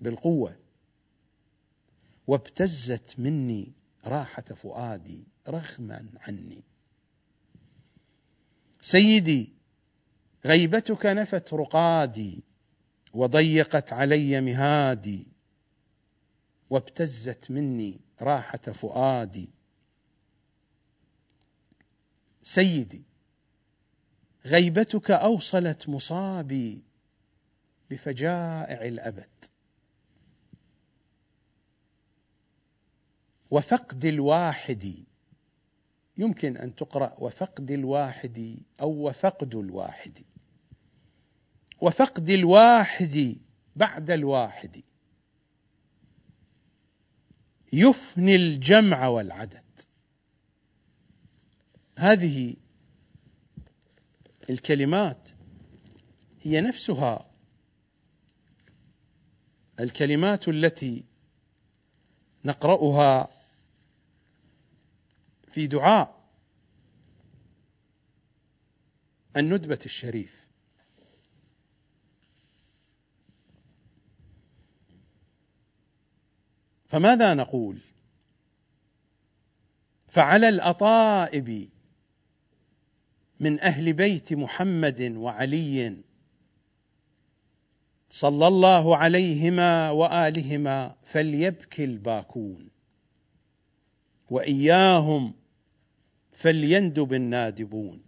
بالقوة. وابتزت مني راحة فؤادي رغما عني. سيدي غيبتك نفت رقادي وضيقت علي مهادي وابتزت مني راحة فؤادي. سيدي غيبتك أوصلت مصابي بفجائع الأبد. وفقد الواحد يمكن أن تقرأ وفقد الواحد أو وفقد الواحد. وفقد الواحد بعد الواحد. يفني الجمع والعدد. هذه الكلمات هي نفسها. الكلمات التي نقرأها في دعاء الندبة الشريف. فماذا نقول؟ فعلى الأطائب من أهل بيت محمد وعلي صلى الله عليهما وآلهما فليبكي الباكون وإياهم فليندب النادبون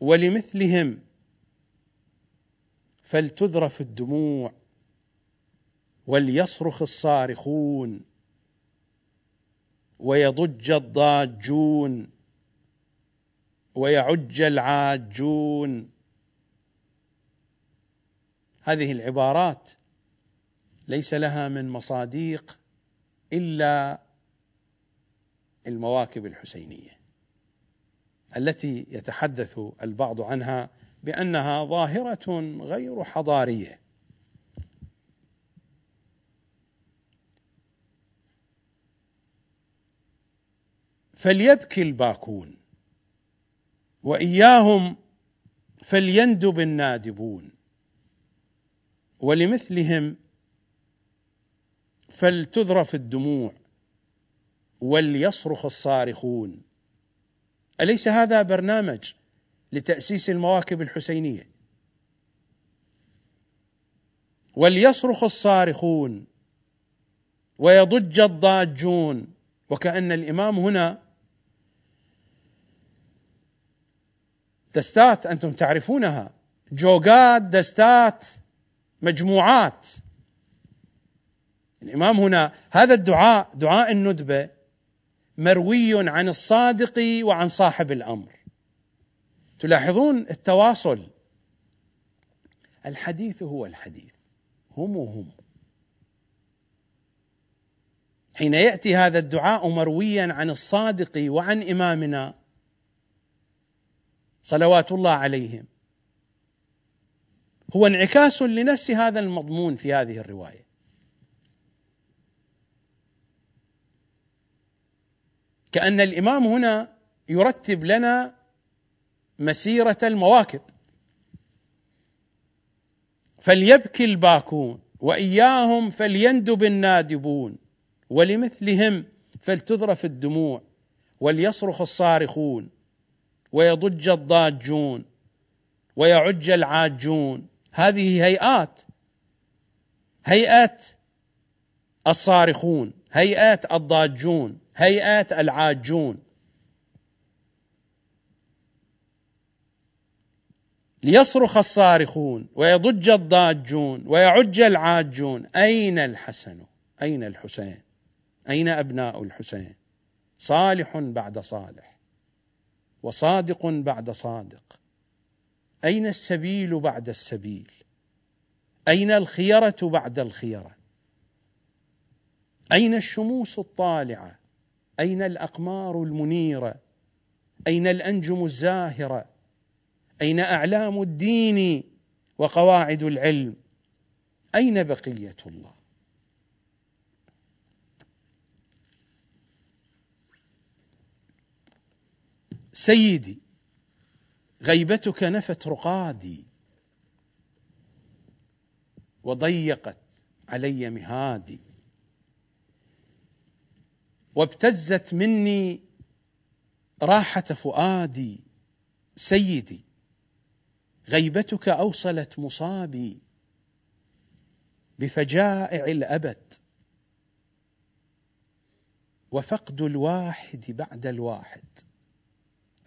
ولمثلهم فلتذرف الدموع وليصرخ الصارخون ويضج الضاجون ويعج العاجون. هذه العبارات ليس لها من مصاديق إلا المواكب الحسينية التي يتحدث البعض عنها بأنها ظاهرة غير حضارية. فليبكي الباكون وإياهم فليندب النادبون ولمثلهم فلتذرف الدموع وليصرخ الصارخون. أليس هذا برنامج لتأسيس المواكب الحسينية؟ وليصرخ الصارخون ويضج الضاجون وكأن الإمام هنا دستات أنتم تعرفونها. جوقات دستات مجموعات. الإمام هنا هذا الدعاء دعاء الندبة مروي عن الصادق وعن صاحب الأمر. تلاحظون التواصل. الحديث هو الحديث. هم هم. حين يأتي هذا الدعاء مرويا عن الصادق وعن إمامنا صلوات الله عليهم. هو انعكاس لنفس هذا المضمون في هذه الرواية. كأن الإمام هنا يرتب لنا مسيرة المواكب. فليبكي الباكون وإياهم فليندب النادبون ولمثلهم فلتذرف الدموع وليصرخ الصارخون. ويضج الضاجون ويعج العاجون. هذه هيئات هيئات الصارخون هيئات الضاجون هيئات العاجون. ليصرخ الصارخون ويضج الضاجون ويعج العاجون. أين الحسن؟ أين الحسين؟ أين أبناء الحسين؟ صالح بعد صالح. وصادق بعد صادق. أين السبيل بعد السبيل؟ أين الخيرة بعد الخيرة؟ أين الشموس الطالعة؟ أين الأقمار المنيرة؟ أين الأنجم الزاهرة؟ أين أعلام الدين وقواعد العلم؟ أين بقية الله؟ سيدي غيبتك نفت رقادي وضيقت علي مهادي وابتزت مني راحة فؤادي. سيدي غيبتك أوصلت مصابي بفجائع الأبد وفقد الواحد بعد الواحد.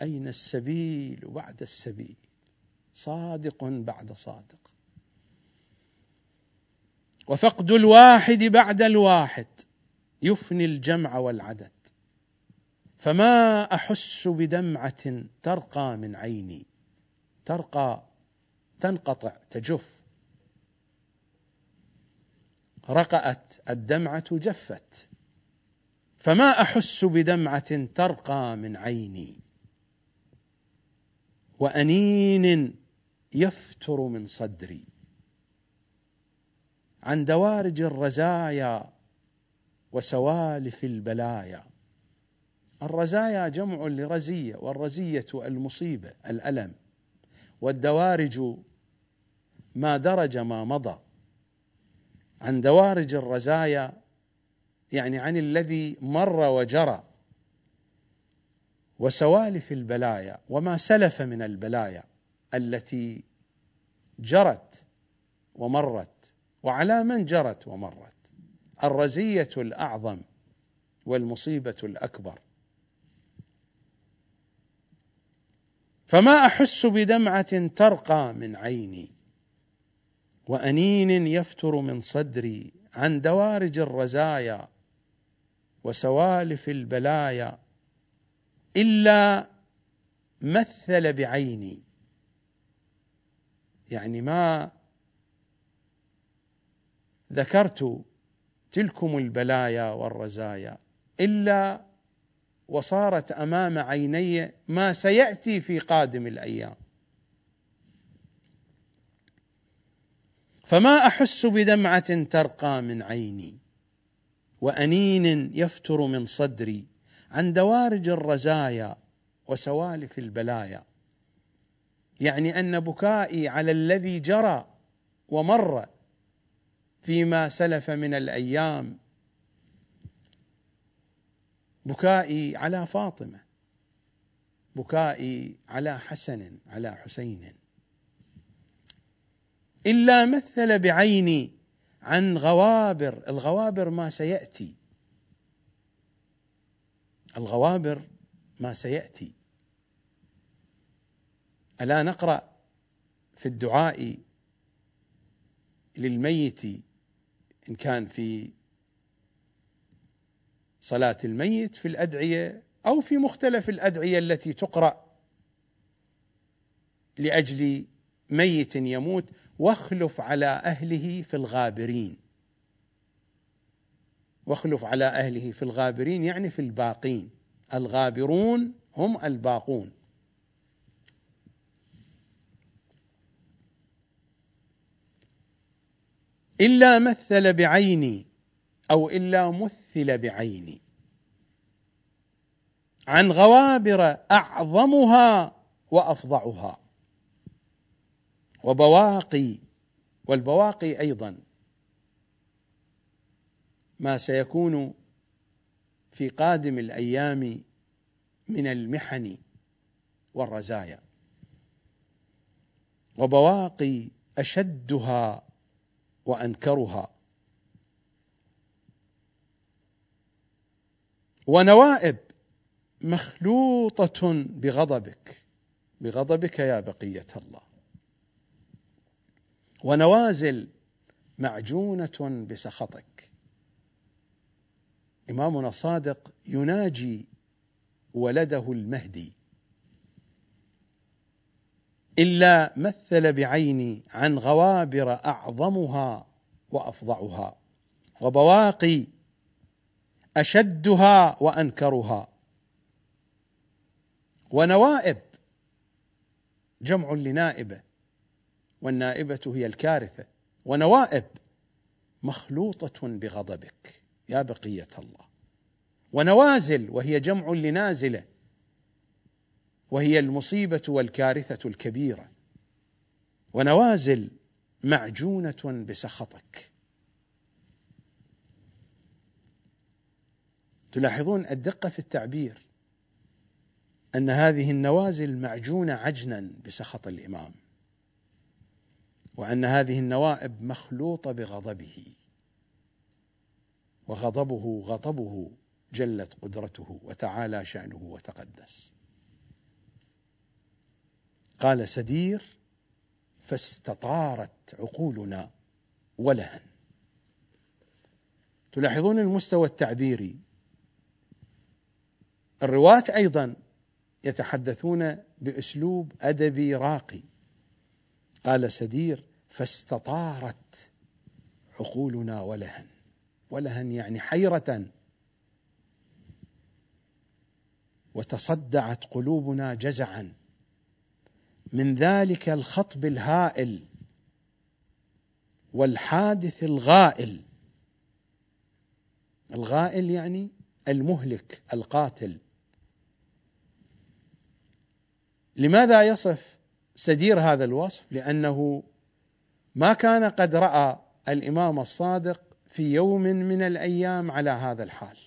أين السبيل بعد السبيل؟ صادق بعد صادق. وفقد الواحد بعد الواحد يفني الجمع والعدد. فما أحس بدمعة ترقى من عيني؟ ترقى تنقطع تجف. رقأت الدمعة جفت. فما أحس بدمعة ترقى من عيني؟ وأنين يفتر من صدري. عن دوارج الرزايا وسوالف البلايا. الرزايا جمع لرزية والرزية المصيبة الألم. والدوارج ما درج ما مضى. عن دوارج الرزايا يعني عن الذي مر وجرى. وسوالف البلايا وما سلف من البلايا التي جرت ومرت وعلى من جرت ومرت الرزية الأعظم والمصيبة الأكبر. فما أحس بدمعة ترقى من عيني وأنين يفتر من صدري عن دوارج الرزايا وسوالف البلايا إلا مثل بعيني. يعني ما ذكرت تلكم البلايا والرزايا إلا وصارت أمام عيني ما سيأتي في قادم الأيام. فما أحس بدمعة ترقى من عيني وأنين يفتر من صدري عن دوارج الرزايا وسوالف البلايا. يعني أن بكائي على الذي جرى ومر فيما سلف من الأيام. بكائي على فاطمة. بكائي على حسن على حسين. إلا مثل بعيني عن غوابر. الغوابر ما سيأتي. الغوابر ما سيأتي. ألا نقرأ في الدعاء للميت إن كان في صلاة الميت في الأدعية أو في مختلف الأدعية التي تقرأ لأجل ميت يموت واخلف على أهله في الغابرين. واخلف على أهله في الغابرين يعني في الباقين. الغابرون هم الباقون. إلا مثل بعيني أو إلا مثل بعيني. عن غوابر أعظمها وأفظعها وبواقي والبواقي أيضا. ما سيكون في قادم الأيام من المحن والرزايا. وبواقي أشدها وأنكرها. ونوائب مخلوطة بغضبك. بغضبك يا بقية الله. ونوازل معجونة بسخطك. إمامنا الصادق يناجي ولده المهدي. إلا مثل بعيني عن غوابر أعظمها وافظعها وبواقي أشدها وأنكرها. ونوائب جمع لنائبة والنائبة هي الكارثة. ونوائب مخلوطة بغضبك. يا بقية الله. ونوازل وهي جمع لنازله. وهي المصيبة والكارثة الكبيرة. ونوازل معجونة بسخطك. تلاحظون الدقة في التعبير؟ أن هذه النوازل معجونة عجنا بسخط الإمام. وأن هذه النوائب مخلوطة بغضبه. وغضبه غضبه جلت قدرته وتعالى شأنه وتقدس. قال سدير فاستطارت عقولنا ولها تلاحظون المستوى التعبيري. الرواة أيضا يتحدثون بأسلوب أدبي راقي. قال سدير فاستطارت عقولنا ولها ولها يعني حيرة. وتصدعت قلوبنا جزعا. من ذلك الخطب الهائل والحادث الغائل. الغائل يعني المهلك القاتل. لماذا يصف سدير هذا الوصف؟ لأنه ما كان قد رأى الإمام الصادق في يوم من الأيام على هذا الحال.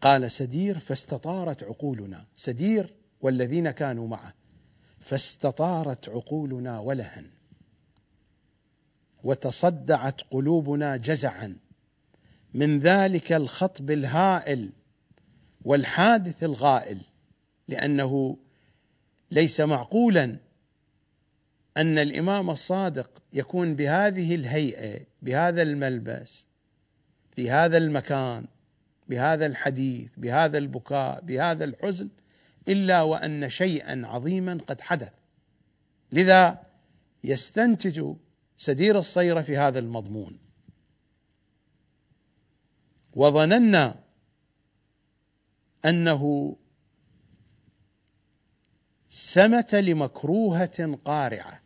قال سدير فاستطارت عقولنا سدير والذين كانوا معه فاستطارت عقولنا ولها وتصدعت قلوبنا جزعا من ذلك الخطب الهائل والحادث الغائل لأنه ليس معقولا أن الإمام الصادق يكون بهذه الهيئة بهذا الملبس في هذا المكان بهذا الحديث بهذا البكاء بهذا الحزن إلا وأن شيئا عظيما قد حدث. لذا يستنتج سدير الصيرة في هذا المضمون. وظننا أنه سمت لمكروهة قارعة.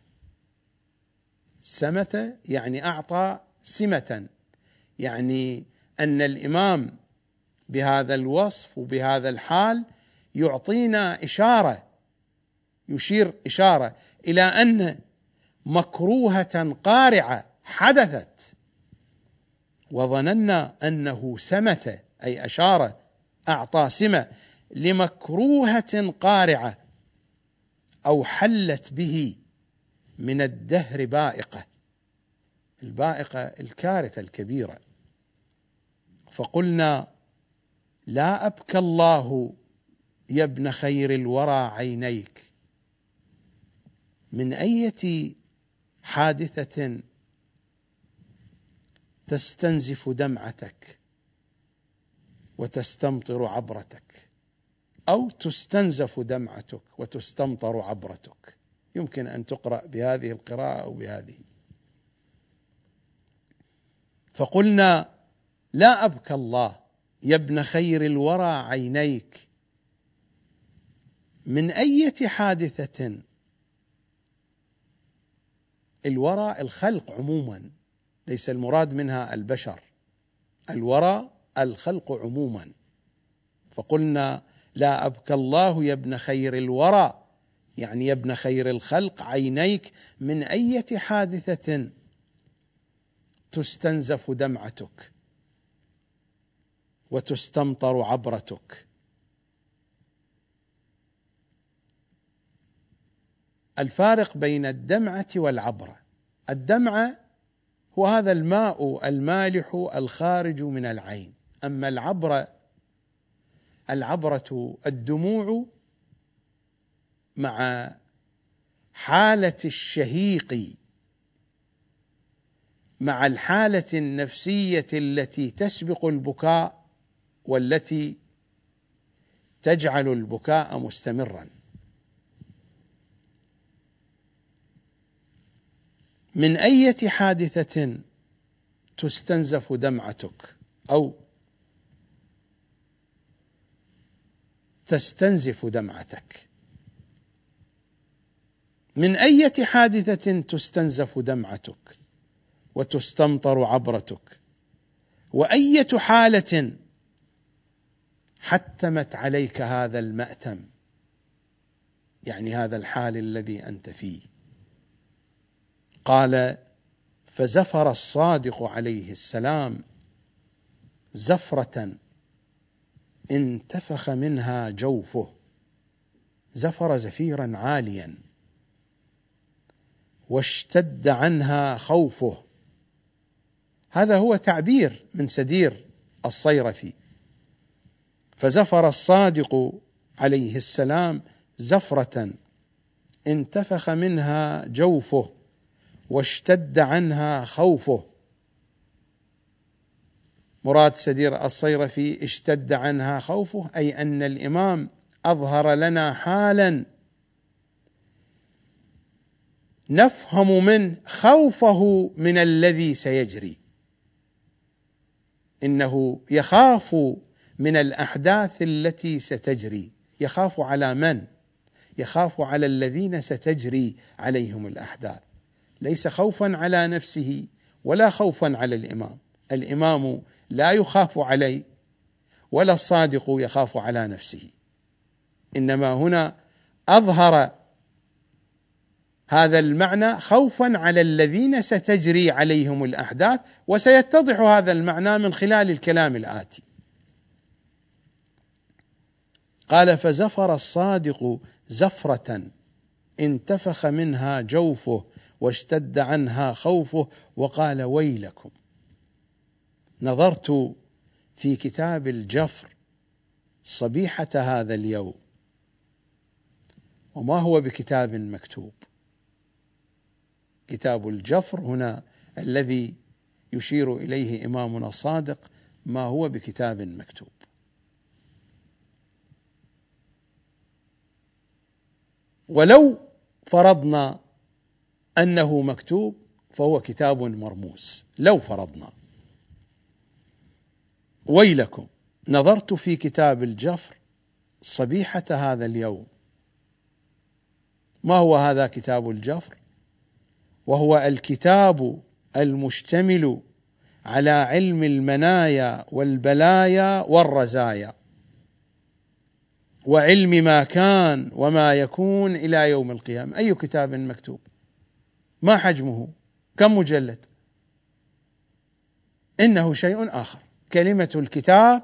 سمت يعني أعطى سمة. يعني أن الإمام بهذا الوصف وبهذا الحال يعطينا إشارة يشير إشارة إلى أن مكروهة قارعة حدثت. وظننا أنه سمت أي أشار أعطى سمة لمكروهة قارعة أو حلت به. من الدهر بائقة البائقة الكارثة الكبيرة. فقلنا لا أبكى الله يا ابن خير الورى عينيك. من أية حادثة تستنزف دمعتك وتستمطر عبرتك أو تستنزف دمعتك وتستمطر عبرتك؟ يمكن أن تقرأ بهذه القراءة أو بهذه. فقلنا لا ابكى الله يا ابن خير الورى عينيك من أية حادثة؟ الورى الخلق عموما ليس المراد منها البشر. الورى الخلق عموما. فقلنا لا أبكى الله يا ابن خير الورى. يعني يا ابن خير الخلق عينيك من أية حادثة تستنزف دمعتك وتستمطر عبرتك. الفارق بين الدمعة والعبرة. الدمعة هو هذا الماء المالح الخارج من العين. أما العبرة العبرة الدموع مع حالة الشهيق مع الحالة النفسية التي تسبق البكاء والتي تجعل البكاء مستمرا. من أية حادثة تستنزف دمعتك أو تستنزف دمعتك؟ من أية حادثة تستنزف دمعتك وتستمطر عبرتك؟ وأية حالة حتمت عليك هذا المأتم؟ يعني هذا الحال الذي أنت فيه. قال فزفر الصادق عليه السلام زفرة انتفخ منها جوفه زفر زفيرا عاليا. واشتد عنها خوفه. هذا هو تعبير من سدير الصيرفي. فزفر الصادق عليه السلام زفرة انتفخ منها جوفه واشتد عنها خوفه. مراد سدير الصيرفي اشتد عنها خوفه أي أن الإمام أظهر لنا حالا نفهم منه خوفه من الذي سيجري. إنه يخاف من الأحداث التي ستجري. يخاف على من؟ يخاف على الذين ستجري عليهم الأحداث. ليس خوفا على نفسه ولا خوفا على الإمام. الإمام لا يخاف عليه ولا الصادق يخاف على نفسه. إنما هنا أظهر هذا المعنى خوفا على الذين ستجري عليهم الأحداث وسيتضح هذا المعنى من خلال الكلام الآتي. قال فزفر الصادق زفرة انتفخ منها جوفه واشتد عنها خوفه وقال ويلكم. نظرت في كتاب الجفر صبيحة هذا اليوم وما هو بكتاب مكتوب؟ كتاب الجفر هنا الذي يشير إليه إمامنا الصادق ما هو بكتاب مكتوب. ولو فرضنا أنه مكتوب فهو كتاب مرموز لو فرضنا. ويلكم نظرت في كتاب الجفر صبيحة هذا اليوم. ما هو هذا كتاب الجفر؟ وهو الكتاب المشتمل على علم المنايا والبلايا والرزايا. وعلم ما كان وما يكون إلى يوم القيامة. أي كتاب مكتوب؟ ما حجمه؟ كم مجلد؟ إنه شيء آخر. كلمة الكتاب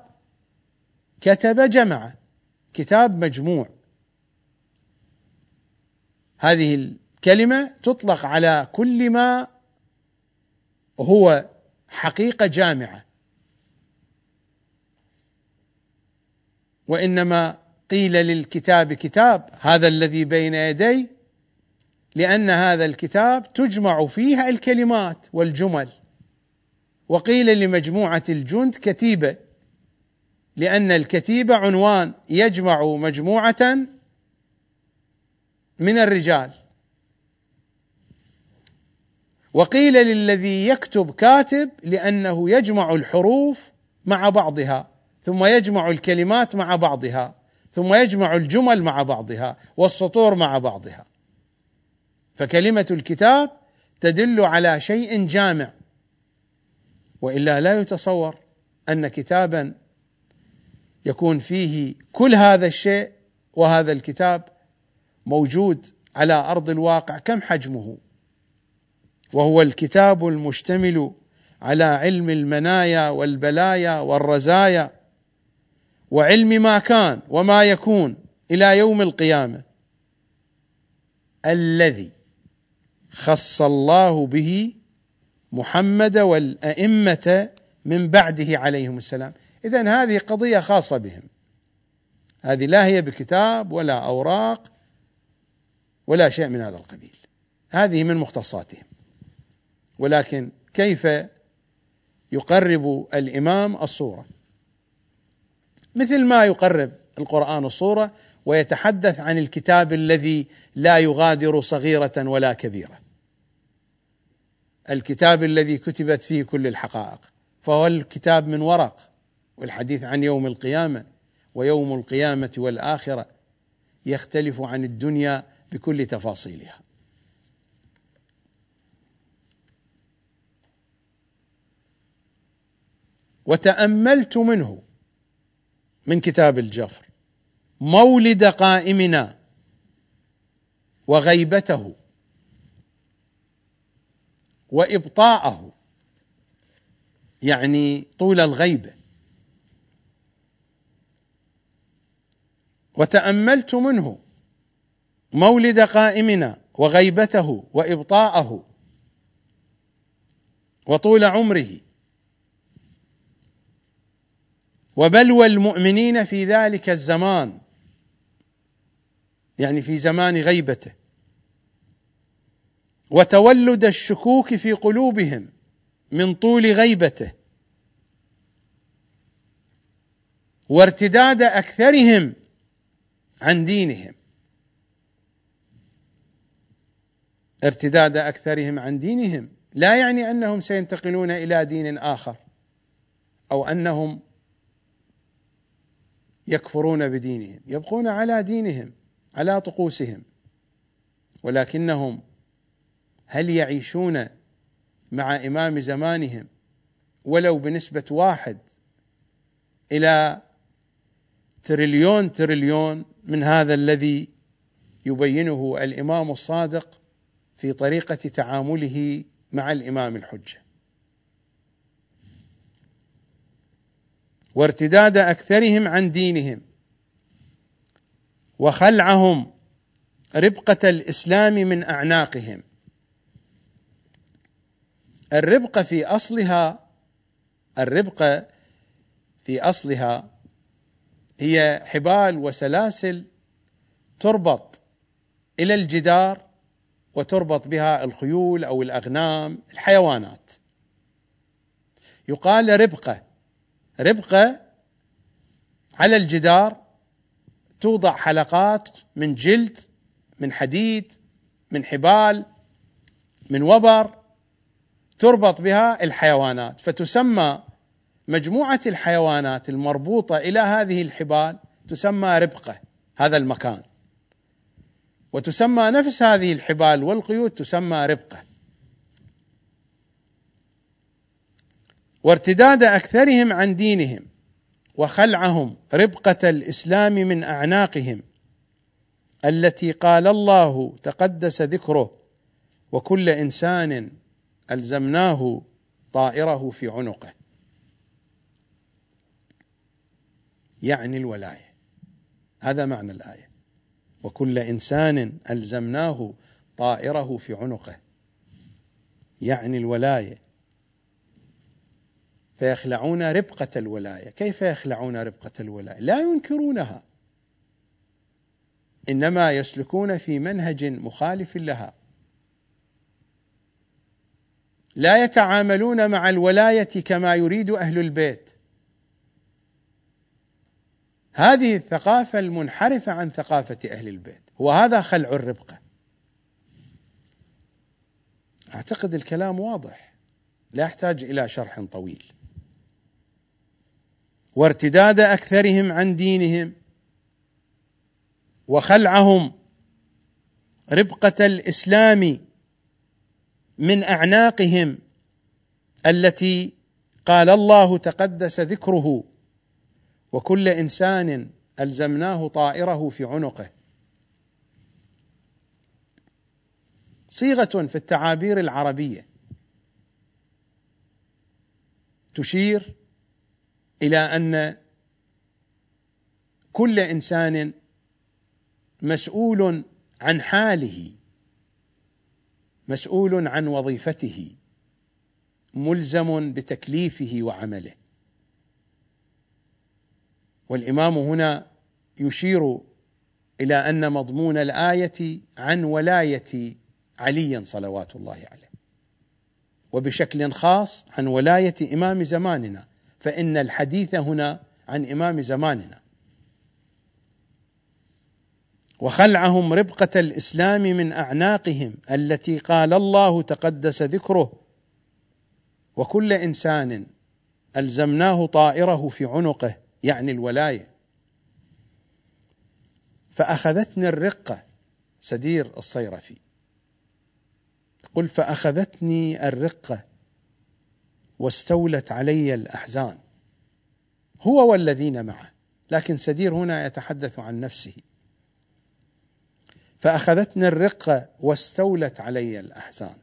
كتب جمع كتاب مجموع. هذه كلمة تطلق على كل ما هو حقيقة جامعة. وإنما قيل للكتاب كتاب هذا الذي بين يدي لأن هذا الكتاب تجمع فيها الكلمات والجمل. وقيل لمجموعة الجند كتيبة لأن الكتيبة عنوان يجمع مجموعة من الرجال. وقيل للذي يكتب كاتب لأنه يجمع الحروف مع بعضها ثم يجمع الكلمات مع بعضها ثم يجمع الجمل مع بعضها والسطور مع بعضها. فكلمة الكتاب تدل على شيء جامع وإلا لا يتصور أن كتابا يكون فيه كل هذا الشيء وهذا الكتاب موجود على أرض الواقع كم حجمه؟ وهو الكتاب المشتمل على علم المنايا والبلايا والرزايا وعلم ما كان وما يكون إلى يوم القيامة. الذي خص الله به محمد والأئمة من بعده عليهم السلام. إذا هذه قضية خاصة بهم. هذه لا هي بكتاب ولا أوراق ولا شيء من هذا القبيل. هذه من مختصاتهم. ولكن كيف يقرب الإمام الصورة؟ مثل ما يقرب القرآن الصورة ويتحدث عن الكتاب الذي لا يغادر صغيرة ولا كبيرة. الكتاب الذي كتبت فيه كل الحقائق فهو الكتاب من ورق والحديث عن يوم القيامة ويوم القيامة والآخرة يختلف عن الدنيا بكل تفاصيلها. وتأملت منه من كتاب الجفر مولد قائمنا وغيبته وإبطاءه يعني طول الغيبه وتأملت منه مولد قائمنا وغيبته وإبطاءه وطول عمره وبلوى المؤمنين في ذلك الزمان. يعني في زمان غيبته. وتولد الشكوك في قلوبهم من طول غيبته. وارتداد أكثرهم عن دينهم. ارتداد أكثرهم عن دينهم. لا يعني أنهم سينتقلون إلى دين آخر. أو أنهم يكفرون بدينهم يبقون على دينهم على طقوسهم. ولكنهم هل يعيشون مع إمام زمانهم ولو بنسبة واحد إلى تريليون تريليون من هذا الذي يبينه الإمام الصادق في طريقة تعامله مع الإمام الحجة؟ وارتداد أكثرهم عن دينهم وخلعهم ربقة الإسلام من أعناقهم. الربقه في أصلها الربقه في أصلها هي حبال وسلاسل تربط إلى الجدار وتربط بها الخيول أو الأغنام الحيوانات. يقال ربقة ربقه على الجدار توضع حلقات من جلد من حديد من حبال من وبر تربط بها الحيوانات. فتسمى مجموعة الحيوانات المربوطة إلى هذه الحبال تسمى ربقة هذا المكان. وتسمى نفس هذه الحبال والقيود تسمى ربقة. وارتداد أكثرهم عن دينهم وخلعهم ربقة الإسلام من أعناقهم التي قال الله تقدس ذكره وكل إنسان ألزمناه طائره في عنقه. يعني الولاية. هذا معنى الآية. وكل إنسان ألزمناه طائره في عنقه. يعني الولاية. فيخلعون ربقة الولاية. كيف يخلعون ربقة الولاية؟ لا ينكرونها. إنما يسلكون في منهج مخالف لها. لا يتعاملون مع الولاية كما يريد أهل البيت. هذه الثقافة المنحرفة عن ثقافة أهل البيت. وهذا خلع الربقة. أعتقد الكلام واضح. لا يحتاج إلى شرح طويل. وارتداد أكثرهم عن دينهم وخلعهم ربقة الإسلام من أعناقهم التي قال الله تقدس ذكره. وكل إنسان ألزمناه طائره في عنقه. صيغة في التعابير العربية تشير إلى أن كل إنسان مسؤول عن حاله مسؤول عن وظيفته ملزم بتكليفه وعمله. والإمام هنا يشير إلى أن مضمون الآية عن ولاية علي صلوات الله عليه. وبشكل خاص عن ولاية إمام زماننا. فإن الحديث هنا عن إمام زماننا. وخلعهم ربقة الإسلام من أعناقهم التي قال الله تقدس ذكره. وكل إنسان ألزمناه طائره في عنقه يعني الولاية. فأخذتني الرقة سدير الصيرفي. قل فأخذتني الرقة واستولت علي الأحزان. هو والذين معه لكن سدير هنا يتحدث عن نفسه. فأخذتني الرقه واستولت علي الأحزان.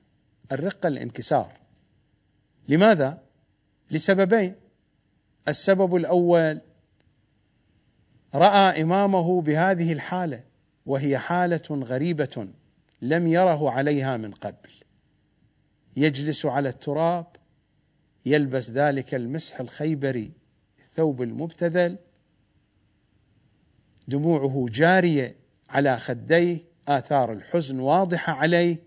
الرقه الانكسار. لماذا؟ لسببين. السبب الأول رأى إمامه بهذه الحالة وهي حالة غريبة لم يره عليها من قبل. يجلس على التراب يلبس ذلك المسح الخيبري الثوب المبتذل. دموعه جارية على خديه آثار الحزن واضحة عليه.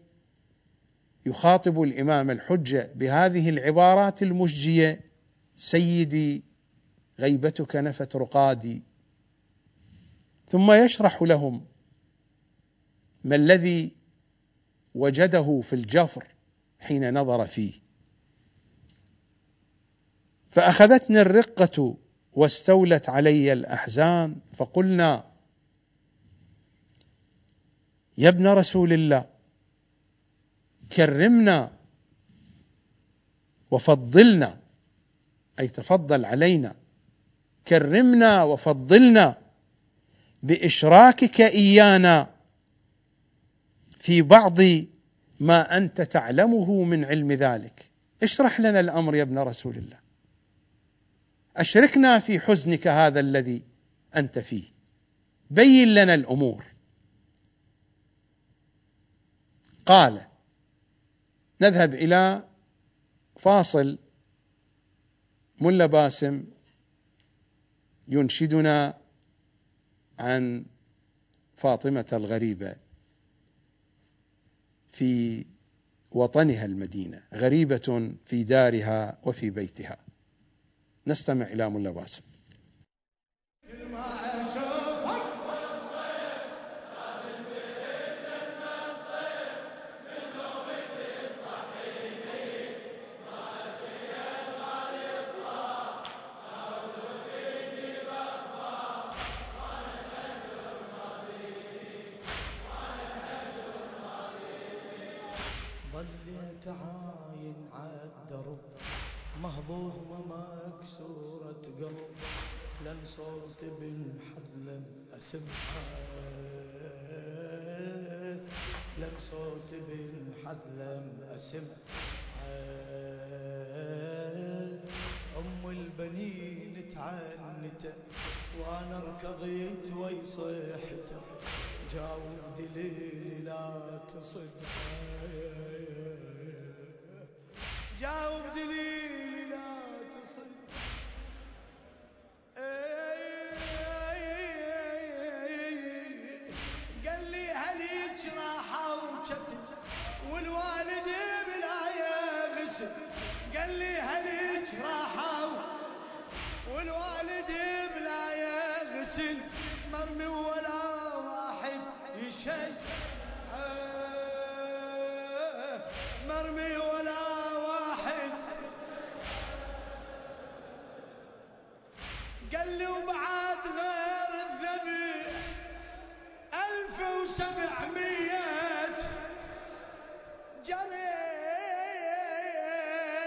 يخاطب الإمام الحجة بهذه العبارات المشجية سيدي غيبتك نفت رقادي. ثم يشرح لهم ما الذي وجده في الجفر حين نظر فيه. فأخذتني الرقة واستولت علي الأحزان فقلنا يا ابن رسول الله كرمنا وفضلنا أي تفضل علينا كرمنا وفضلنا بإشراكك إيانا في بعض ما أنت تعلمه من علم ذلك. اشرح لنا الأمر يا ابن رسول الله. أشركنا في حزنك هذا الذي أنت فيه. بين لنا الأمور. قال نذهب إلى فاصل ملا باسم ينشدنا عن فاطمة الغريبة في وطنها المدينة غريبة في دارها وفي بيتها. نستمع إلى ملا باسم. صوت بن حذلم أسمعها لن صوت بن حذلم أسمعها أم البنين تعنت وأنا ركضيت ويصيحته جاوب دليلي لا تصدها. جاوب دليلي لا تصد قال لي هل راحة وشتم والوالد بلا غسل قال لي هل راحة والوالد بلا غسل مرمي ولا واحد يشيل. مرمي ولا قال لي وبعد غير الذبح ألف وسبعمية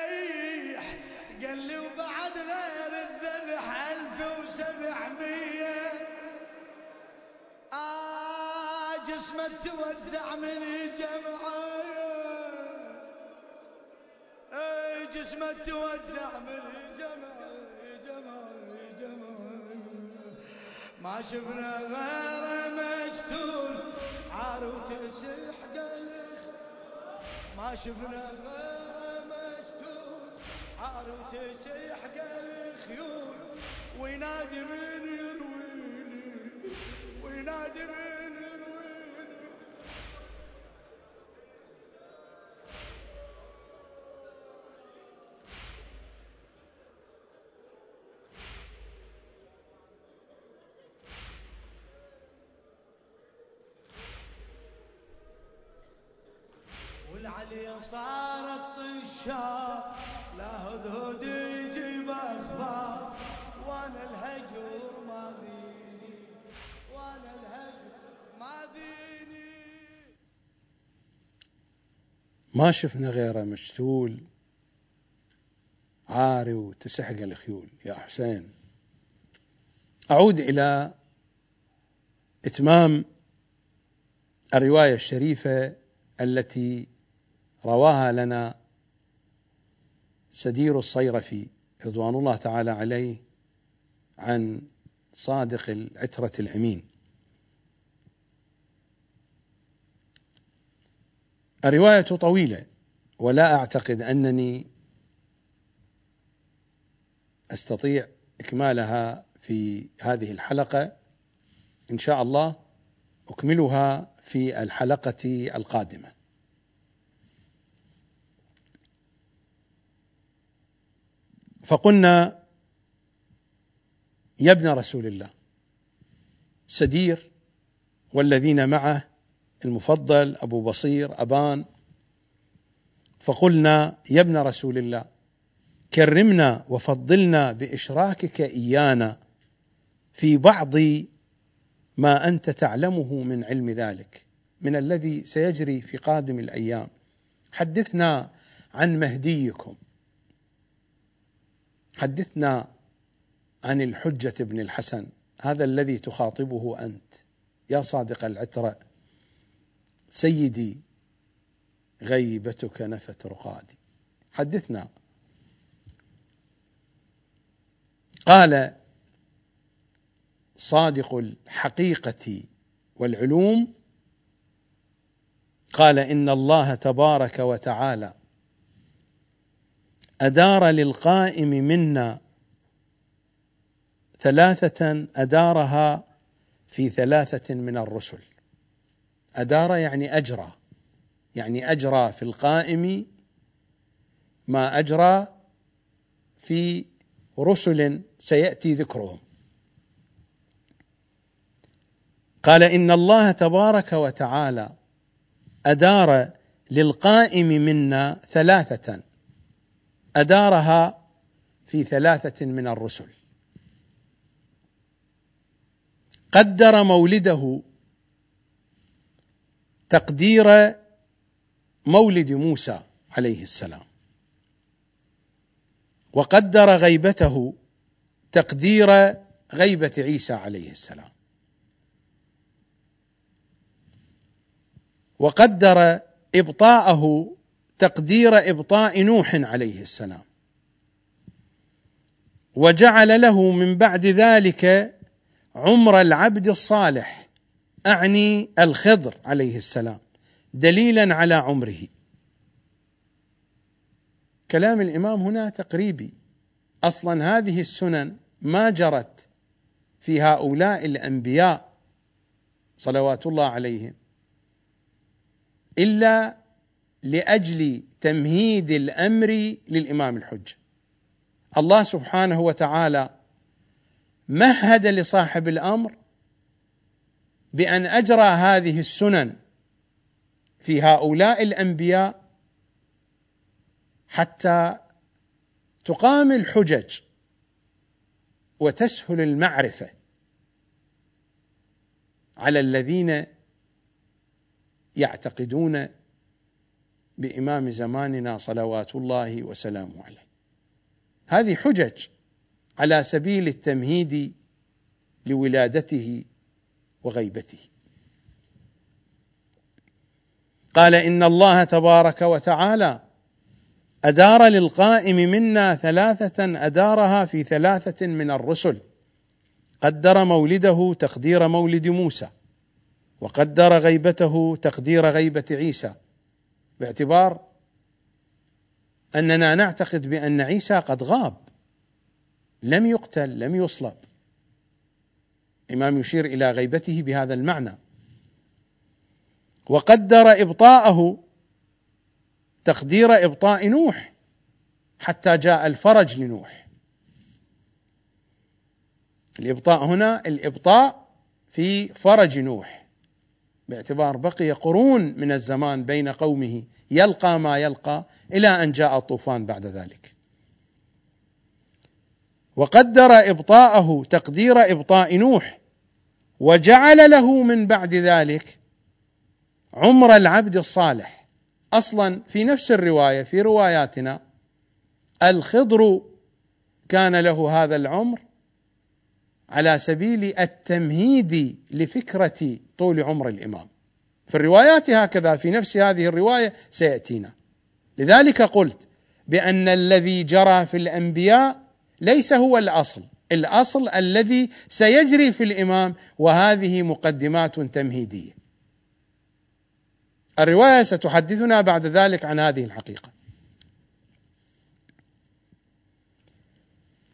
جريح. قال لي وبعد غير الذبح ألف وسبعمية. آه جسمه توزع من الجمعة آه جسمه توزع من ما شفنا غير مجتول عار وتسح قلخ ما شفنا غير مجتول عار وتسيح الخيول وينادي من يرويني وينادي من صارت طشار لا هدهد يجيب أخبار وأنا الهجر ما ديني وأنا الهجر ما ديني ما شفنا غيره مشتول عاري وتسحق الخيول. يا حسين أعود إلى إتمام الرواية الشريفة التي رواها لنا سدير الصيرفي رضوان الله تعالى عليه عن صادق العترة الأمين الرواية طويلة ولا أعتقد أنني أستطيع إكمالها في هذه الحلقة. إن شاء الله أكملها في الحلقة القادمة. فقلنا يا ابن رسول الله سدير والذين معه المفضل أبو بصير أبان. فقلنا يا ابن رسول الله كرمنا وفضلنا بإشراكك إيانا في بعض ما أنت تعلمه من علم ذلك من الذي سيجري في قادم الأيام. حدثنا عن مهديكم. حدثنا عن الحجة بن الحسن هذا الذي تخاطبه أنت يا صادق العترة سيدي غيبتك نفت رقادي. حدثنا. قال صادق الحقيقة والعلوم قال إن الله تبارك وتعالى أدار للقائم منا ثلاثة أدارها في ثلاثة من الرسل. أدار يعني أجرى يعني أجرى في القائم ما أجرى في رسل سيأتي ذكرهم. قال إن الله تبارك وتعالى أدار للقائم منا ثلاثة. أدارها في ثلاثة من الرسل. قدر مولده تقدير مولد موسى عليه السلام. وقدر غيبته تقدير غيبة عيسى عليه السلام. وقدر إبطاءه تقدير إبطاء نوح عليه السلام. وجعل له من بعد ذلك عمر العبد الصالح أعني الخضر عليه السلام دليلا على عمره. كلام الإمام هنا تقريبي. أصلا هذه السنن ما جرت في هؤلاء الأنبياء صلوات الله عليهم إلا لأجل تمهيد الأمر للإمام الحجه الله سبحانه وتعالى مهد لصاحب الأمر بأن أجرى هذه السنن في هؤلاء الأنبياء حتى تقام الحجج وتسهل المعرفة على الذين يعتقدون بإمام زماننا صلوات الله وسلامه عليه. هذه حجج على سبيل التمهيد لولادته وغيبته. قال إن الله تبارك وتعالى أدار للقائم منا ثلاثة أدارها في ثلاثة من الرسل. قدر مولده تقدير مولد موسى وقدر غيبته تقدير غيبة عيسى. باعتبار أننا نعتقد بأن عيسى قد غاب لم يقتل لم يصلب. الامام يشير إلى غيبته بهذا المعنى. وقدر إبطاءه تقدير إبطاء نوح حتى جاء الفرج لنوح. الإبطاء هنا الإبطاء في فرج نوح. باعتبار بقي قرون من الزمان بين قومه يلقى ما يلقى إلى أن جاء الطوفان بعد ذلك. وقدر إبطاءه تقدير إبطاء نوح وجعل له من بعد ذلك عمر العبد الصالح. أصلا في نفس الرواية في رواياتنا الخضر كان له هذا العمر على سبيل التمهيد لفكرة طول عمر الإمام. في الروايات هكذا في نفس هذه الرواية سيأتينا. لذلك قلت بأن الذي جرى في الأنبياء ليس هو الأصل. الأصل الذي سيجري في الإمام وهذه مقدمات تمهيدية. الرواية ستحدثنا بعد ذلك عن هذه الحقيقة.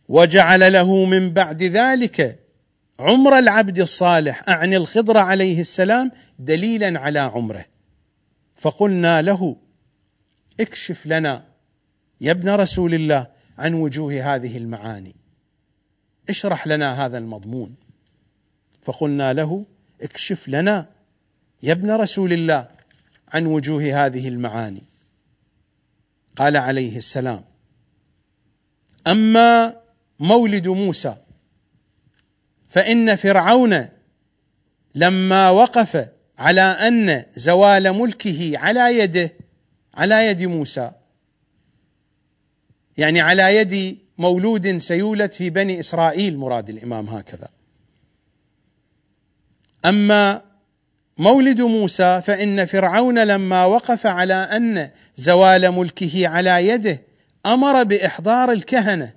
وجعل له من بعد ذلك عمر العبد الصالح أعني الخضر عليه السلام دليلا على عمره. فقلنا له اكشف لنا يا ابن رسول الله عن وجوه هذه المعاني. اشرح لنا هذا المضمون. فقلنا له اكشف لنا يا ابن رسول الله عن وجوه هذه المعاني. قال عليه السلام أما مولد موسى. فإن فرعون لما وقف على أن زوال ملكه على يده على يد موسى. يعني على يد مولود سيولد في بني إسرائيل مراد الإمام هكذا. أما مولد موسى فإن فرعون لما وقف على أن زوال ملكه على يده أمر بإحضار الكهنة.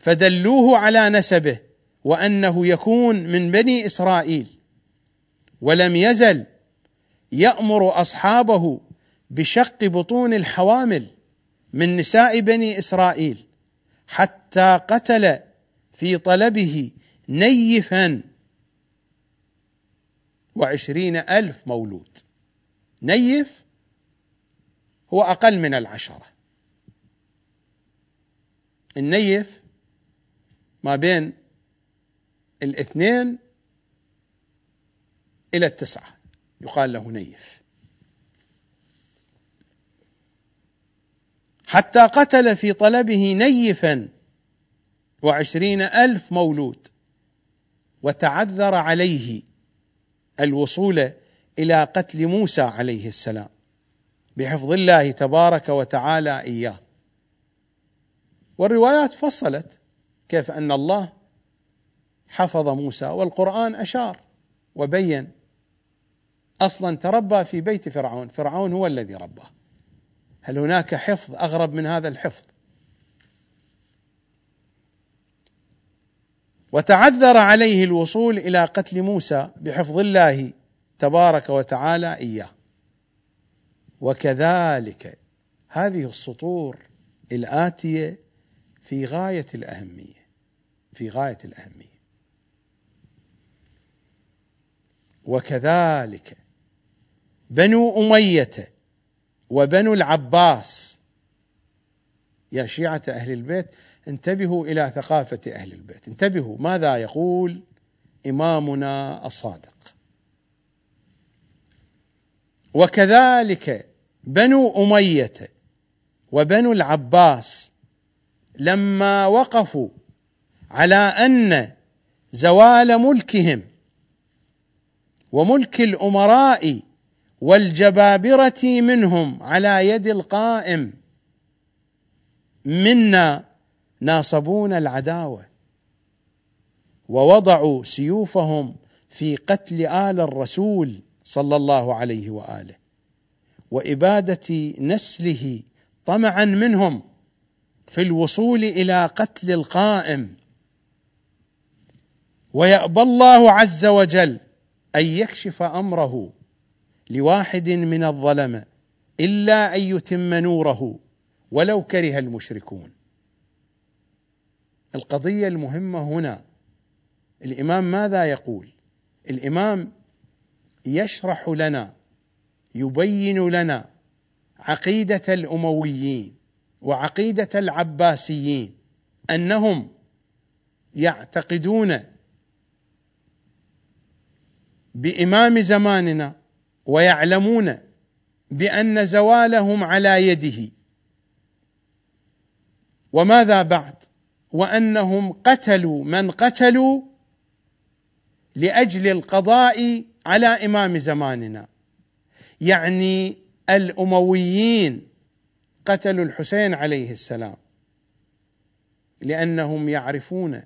فدلوه على نسبه وأنه يكون من بني إسرائيل ولم يزل يأمر أصحابه بشق بطون الحوامل من نساء بني إسرائيل حتى قتل في طلبه نيفا وعشرين ألف مولود. نيف هو أقل من العشرة. النيف ما بين الاثنين إلى التسعة يقال له نيف. حتى قتل في طلبه نيفا وعشرين ألف مولود وتعذر عليه الوصول إلى قتل موسى عليه السلام. بحفظ الله تبارك وتعالى إياه. والروايات فصلت كيف أن الله حفظ موسى والقرآن أشار وبين أصلا تربى في بيت فرعون فرعون هو الذي رباه. هل هناك حفظ أغرب من هذا الحفظ؟ وتعذر عليه الوصول إلى قتل موسى بحفظ الله تبارك وتعالى إياه. وكذلك هذه السطور الآتية في غاية الأهمية. في غاية الأهمية. وكذلك بنو أمية وبنو العباس يا شيعة أهل البيت انتبهوا إلى ثقافة أهل البيت. انتبهوا ماذا يقول إمامنا الصادق. وكذلك بنو أمية وبنو العباس لما وقفوا على أن زوال ملكهم وملك الأمراء والجبابرة منهم على يد القائم. منا ناصبون العداوة ووضعوا سيوفهم في قتل آل الرسول صلى الله عليه وآله وإبادة نسله طمعا منهم في الوصول إلى قتل القائم. ويأبى الله عز وجل أن يكشف أمره لواحد من الظلمه إلا أن يتم نوره ولو كره المشركون. القضية المهمة هنا الإمام ماذا يقول؟ الإمام يشرح لنا يبين لنا عقيدة الأمويين وعقيدة العباسيين أنهم يعتقدون بإمام زماننا ويعلمون بأن زوالهم على يده. وماذا بعد؟ وأنهم قتلوا من قتلوا لأجل القضاء على إمام زماننا. يعني الأمويين قتلوا الحسين عليه السلام لأنهم يعرفون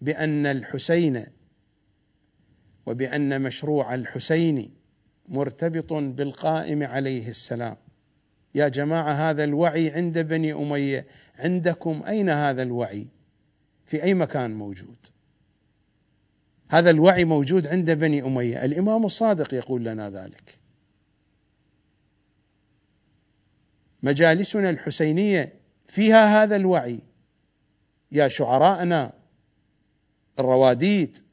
بأن الحسين وبأن مشروع الحسين مرتبط بالقائم عليه السلام. يا جماعة هذا الوعي عند بني أمية عندكم أين هذا الوعي؟ في أي مكان موجود؟ هذا الوعي موجود عند بني أمية. الإمام الصادق يقول لنا ذلك. مجالسنا الحسينية فيها هذا الوعي. يا شعراءنا الرواديد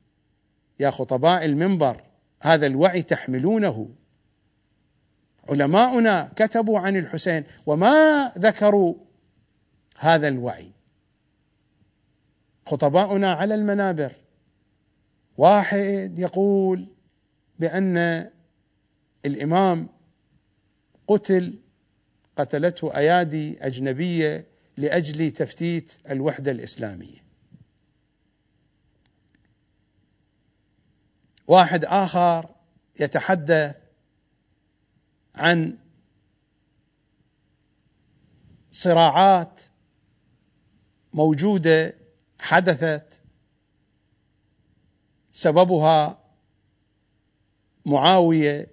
يا خطباء المنبر هذا الوعي تحملونه. علماؤنا كتبوا عن الحسين وما ذكروا هذا الوعي. خطباؤنا على المنابر. واحد يقول بأن الإمام قتل قتلته أيادي أجنبية لأجل تفتيت الوحدة الإسلامية. واحد آخر يتحدث عن صراعات موجودة حدثت سببها معاوية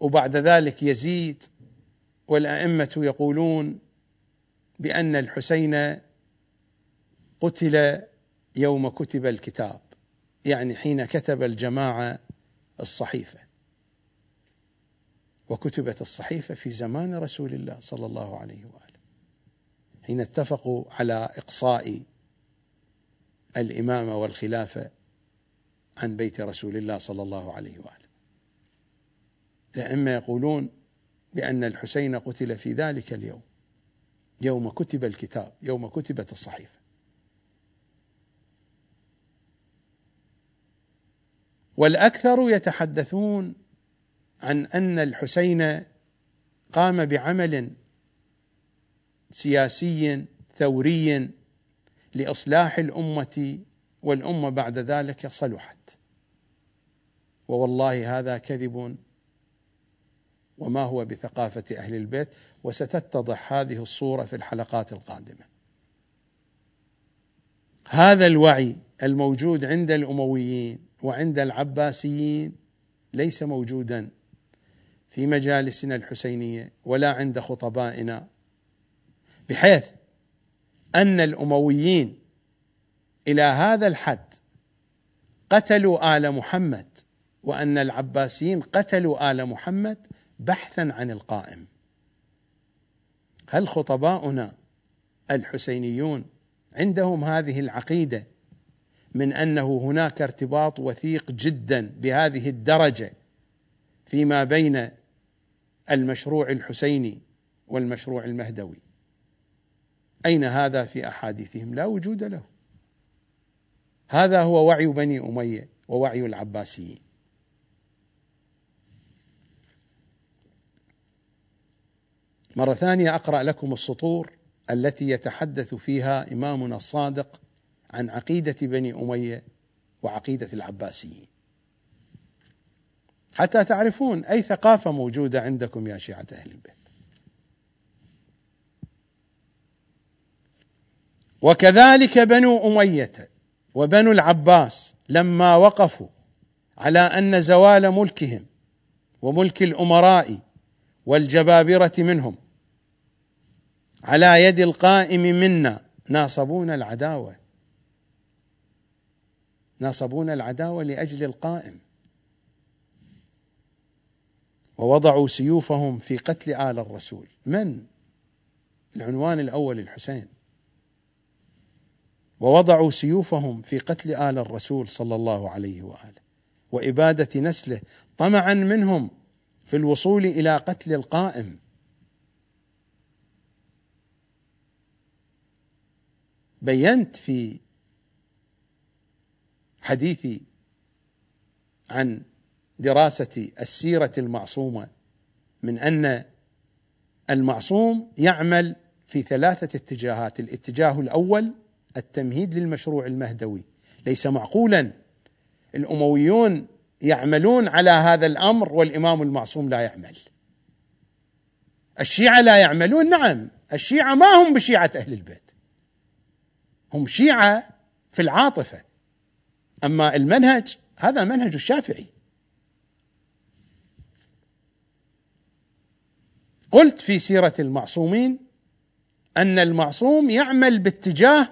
وبعد ذلك يزيد والأئمة يقولون بأن الحسين قتل يوم كتب الكتاب. يعني حين كتب الجماعة الصحيفة وكتبت الصحيفة في زمان رسول الله صلى الله عليه وآله حين اتفقوا على إقصاء الامامه والخلافة عن بيت رسول الله صلى الله عليه وآله. الأئمة يقولون بأن الحسين قتل في ذلك اليوم يوم كتب الكتاب يوم كتبت الصحيفة. والأكثر يتحدثون عن أن الحسين قام بعمل سياسي ثوري لإصلاح الأمة والأمة بعد ذلك صلحت. ووالله هذا كذب وما هو بثقافة أهل البيت وستتضح هذه الصورة في الحلقات القادمة. هذا الوعي الموجود عند الأمويين وعند العباسيين ليس موجودا في مجالسنا الحسينية ولا عند خطبائنا. بحيث أن الأمويين إلى هذا الحد قتلوا آل محمد وأن العباسيين قتلوا آل محمد بحثا عن القائم. هل خطباؤنا الحسينيون عندهم هذه العقيدة من أنه هناك ارتباط وثيق جدا بهذه الدرجة فيما بين المشروع الحسيني والمشروع المهدوي. أين هذا في أحاديثهم؟ لا وجود له. هذا هو وعي بني أمية ووعي العباسيين. مرة ثانية أقرأ لكم السطور التي يتحدث فيها إمامنا الصادق عن عقيدة بني أمية وعقيدة العباسيين. حتى تعرفون أي ثقافة موجودة عندكم يا شيعة أهل البيت. وكذلك بنو أمية وبنو العباس لما وقفوا على أن زوال ملكهم وملك الأمراء والجبابرة منهم على يد القائم منا ناصبون العداوة. ناصبون العداوة لأجل القائم. ووضعوا سيوفهم في قتل آل الرسول. من؟ العنوان الأول الحسين. ووضعوا سيوفهم في قتل آل الرسول صلى الله عليه وآله. وإبادة نسله طمعا منهم في الوصول إلى قتل القائم. بينت في حديثي عن دراسة السيرة المعصومة من أن المعصوم يعمل في ثلاثة اتجاهات، الاتجاه الأول التمهيد للمشروع المهدوي، ليس معقولا الأمويون يعملون على هذا الأمر والإمام المعصوم لا يعمل. الشيعة لا يعملون، نعم، الشيعة ما هم بشيعة أهل البيت. هم شيعة في العاطفة. أما المنهج هذا منهج الشافعي. قلت في سيرة المعصومين أن المعصوم يعمل باتجاه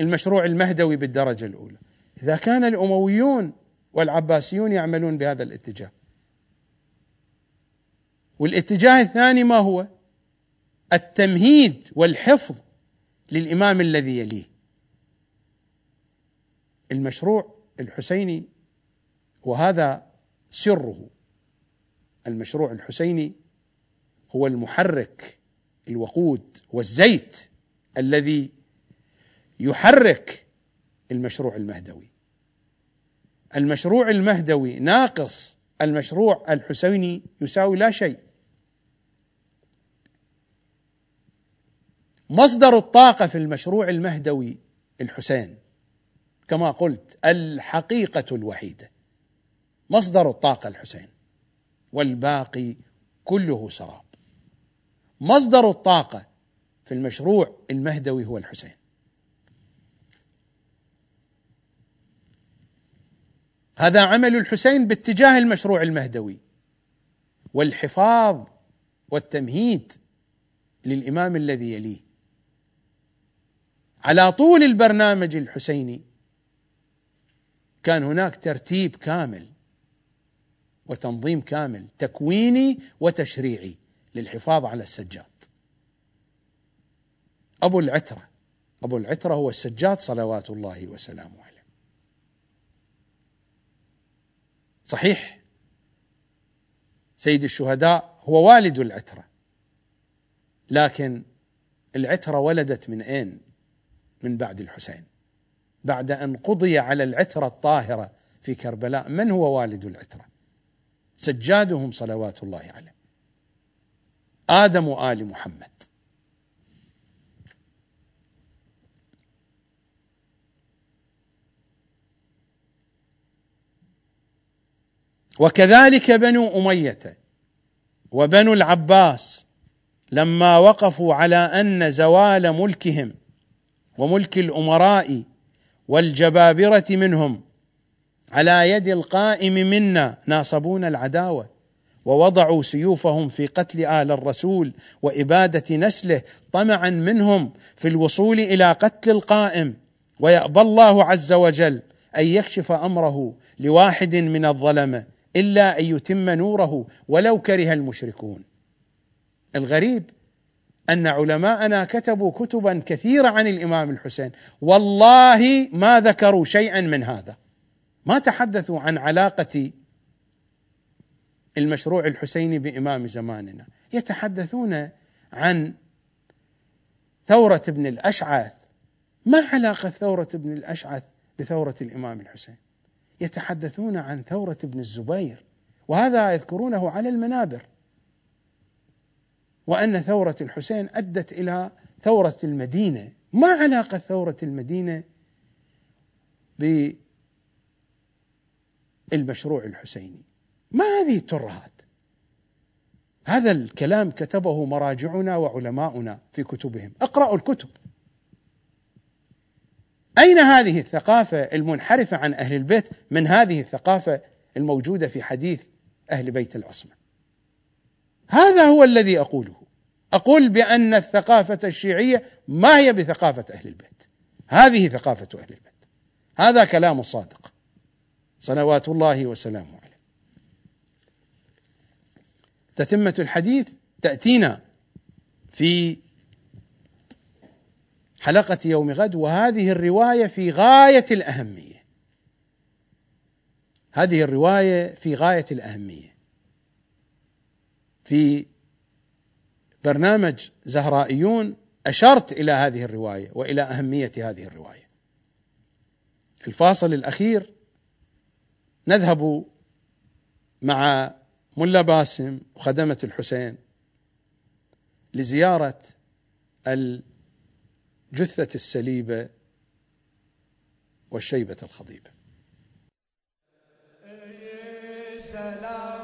المشروع المهدوي بالدرجة الأولى. إذا كان الأمويون والعباسيون يعملون بهذا الاتجاه. والاتجاه الثاني ما هو؟ التمهيد والحفظ للإمام الذي يليه. المشروع الحسيني وهذا سره. المشروع الحسيني هو المحرك الوقود والزيت الذي يحرك المشروع المهدوي. المشروع المهدوي ناقص المشروع الحسيني يساوي لا شيء. مصدر الطاقة في المشروع المهدوي الحسين. كما قلت الحقيقة الوحيدة مصدر الطاقة الحسين والباقي كله سراب. مصدر الطاقة في المشروع المهدوي هو الحسين. هذا عمل الحسين باتجاه المشروع المهدوي والحفاظ والتمهيد للإمام الذي يليه. على طول البرنامج الحسيني كان هناك ترتيب كامل وتنظيم كامل تكويني وتشريعي للحفاظ على السجاد. أبو العترة أبو العترة هو السجاد صلوات الله وسلامه عليه. صحيح؟ سيد الشهداء هو والد العترة لكن العترة ولدت من أين؟ من بعد الحسين. بعد أن قضي على العترة الطاهرة في كربلاء من هو والد العترة؟ سجادهم صلوات الله عليه. آدم وآل محمد. وكذلك بنو أمية وبنو العباس لما وقفوا على أن زوال ملكهم وملك الأمراء والجبابرة منهم على يد القائم منا ناصبون العداوة ووضعوا سيوفهم في قتل آل الرسول وإبادة نسله طمعا منهم في الوصول إلى قتل القائم ويأبى الله عز وجل أن يكشف أمره لواحد من الظلمة إلا أن يتم نوره ولو كره المشركون. الغريب أن علماءنا كتبوا كتبا كثيرة عن الإمام الحسين. والله ما ذكروا شيئا من هذا. ما تحدثوا عن علاقة المشروع الحسيني بإمام زماننا. يتحدثون عن ثورة ابن الأشعث. ما علاقة ثورة ابن الأشعث بثورة الإمام الحسين؟ يتحدثون عن ثورة ابن الزبير. وهذا يذكرونه على المنابر. وأن ثورة الحسين أدت إلى ثورة المدينة. ما علاقة ثورة المدينة بالمشروع الحسيني؟ ما هذه الترهات؟ هذا الكلام كتبه مراجعنا وعلماؤنا في كتبهم. اقرأوا الكتب. أين هذه الثقافة المنحرفة عن أهل البيت؟ من هذه الثقافة الموجودة في حديث أهل بيت العصمة. هذا هو الذي أقوله. أقول بأن الثقافة الشيعية ما هي بثقافة أهل البيت. هذه ثقافة أهل البيت. هذا كلام الصادق صلوات الله وسلامه عليه. تتمة الحديث تأتينا في حلقة يوم غد وهذه الرواية في غاية الأهمية. هذه الرواية في غاية الأهمية. في برنامج زهرائيون أشرت إلى هذه الرواية وإلى أهمية هذه الرواية. الفاصل الأخير نذهب مع ملا باسم وخدمة الحسين لزيارة الجثة السليبة والشيبة الخضيبة. سلام.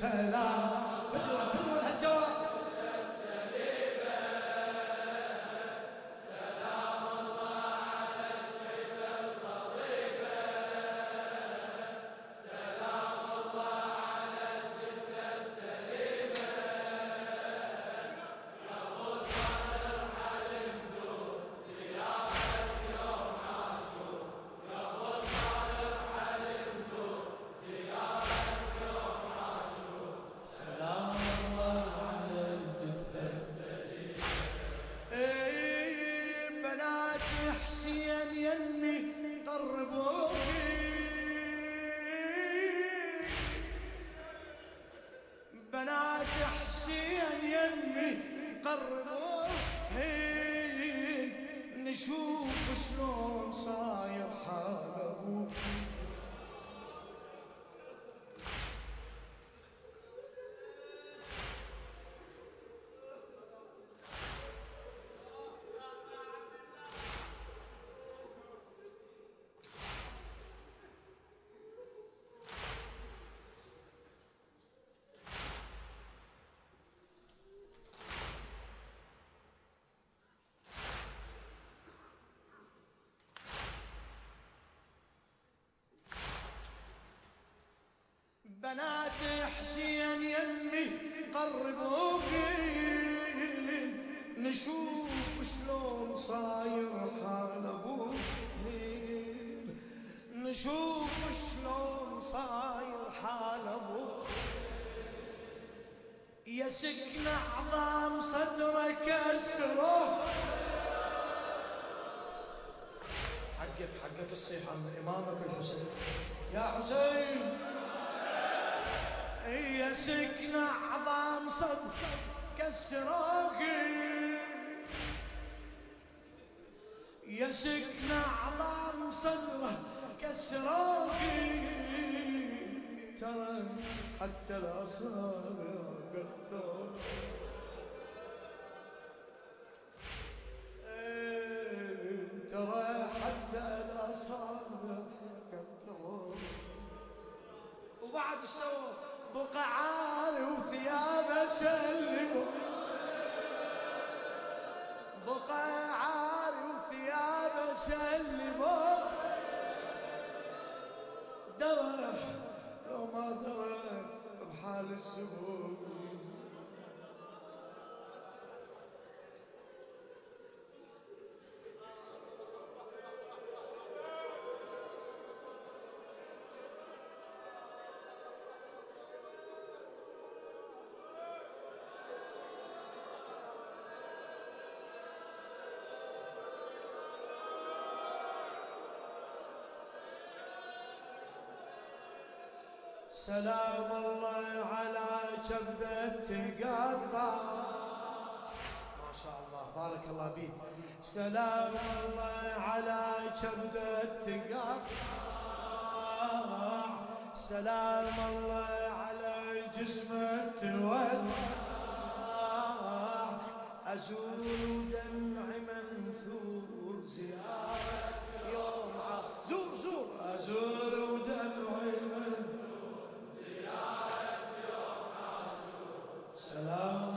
سلام بنات حسين يمي قربوكي نشوف شلون صاير حال ابوكي نشوف شلون صاير حال ابوكي يا سكن عظام صدرك أسره. حقك حقك الصيح عن إمامك الحسين. يا حسين. يا سكن عظام صدر كسروقي يا سكن عظام صدره كسروقي ترى حتى الأصابع قطعوا. إيه، ترى حتى الأصابع قطعوا. وبعد سوى بقى عالي وثيابه سلموا بقى عالي وثيابه سلموا درى لو ما درى بحال السبوع. سلام الله على كبدة تقطع ما شاء الله بارك الله بيك سلام الله على كبدة تقطع سلام الله على جسمه توزع أزور دمع منثور زيارة يوم زور زور. أزور سلام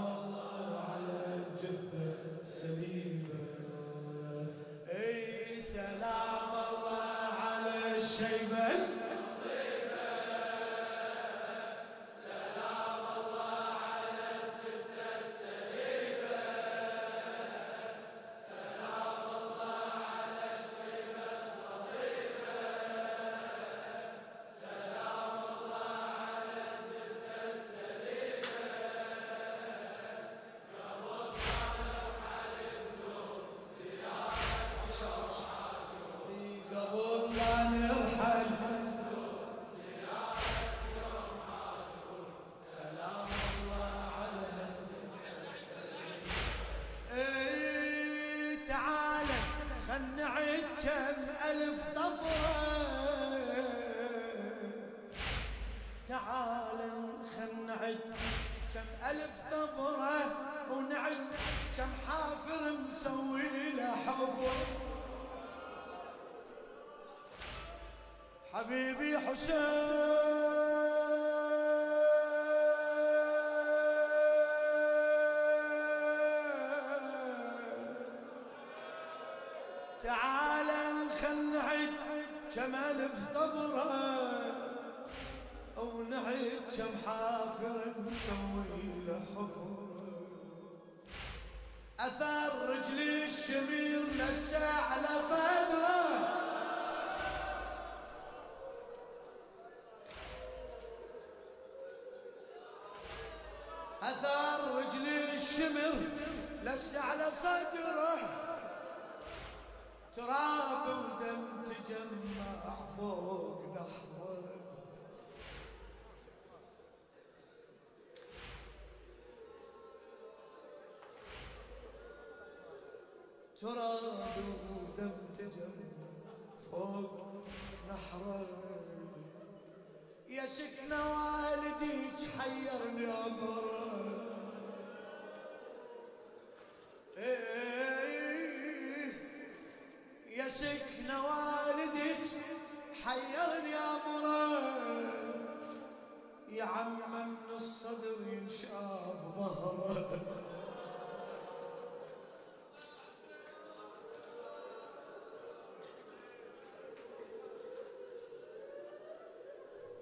تعال خل نعد كم ألف طبرة ونعد كم حافر مسوي له حفر أثر رجلي الشمير لسه على صدره. أثار رجلي الشمر لس على صدره. تراب ودم تجمع فوق نحره تراب ودم تجمع فوق نحره يا سكنة والديك حيرني أمره إيه. يا سكنة والديك حيرني أمره يا عم من الصدر ينشاف ظهره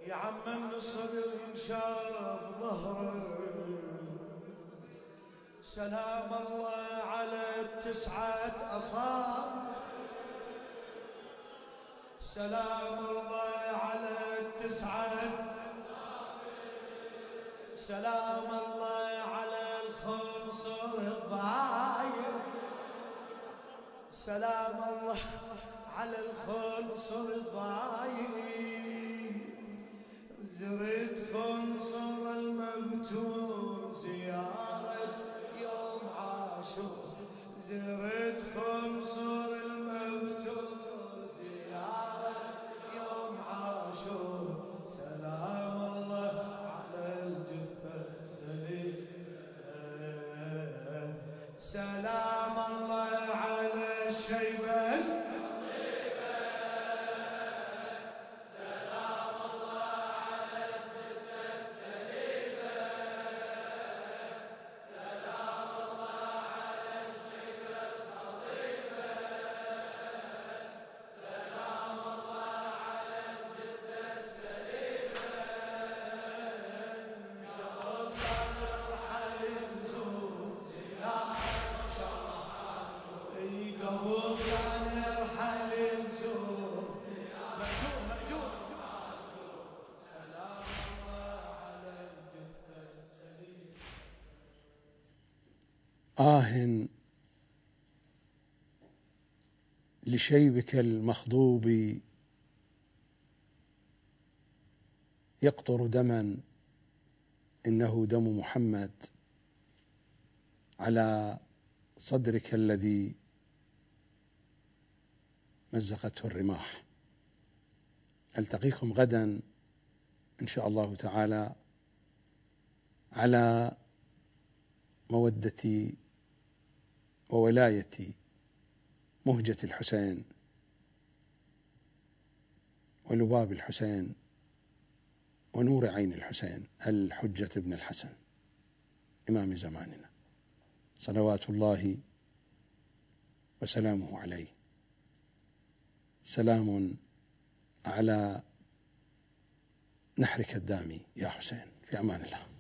يا عم من الصدر ينشاف ظهره سلام الله على التسعة أصاب سلام الله على التسعة. سلام الله على الخنصر الضايع سلام الله على الخنصر الضايع زرت خنصر المبتور زيارة. يوم عاشور. زرت خنصر آه لشيبك المخضوب يقطر دما إنه دم محمد على صدرك الذي مزقته الرماح. ألتقيكم غدا إن شاء الله تعالى على مودة وولاية مهجة الحسين ولباب الحسين ونور عين الحسين الحجة بن الحسن إمام زماننا. صلوات الله وسلامه عليه. سلام على نحرك الدامي يا حسين في أمان الله.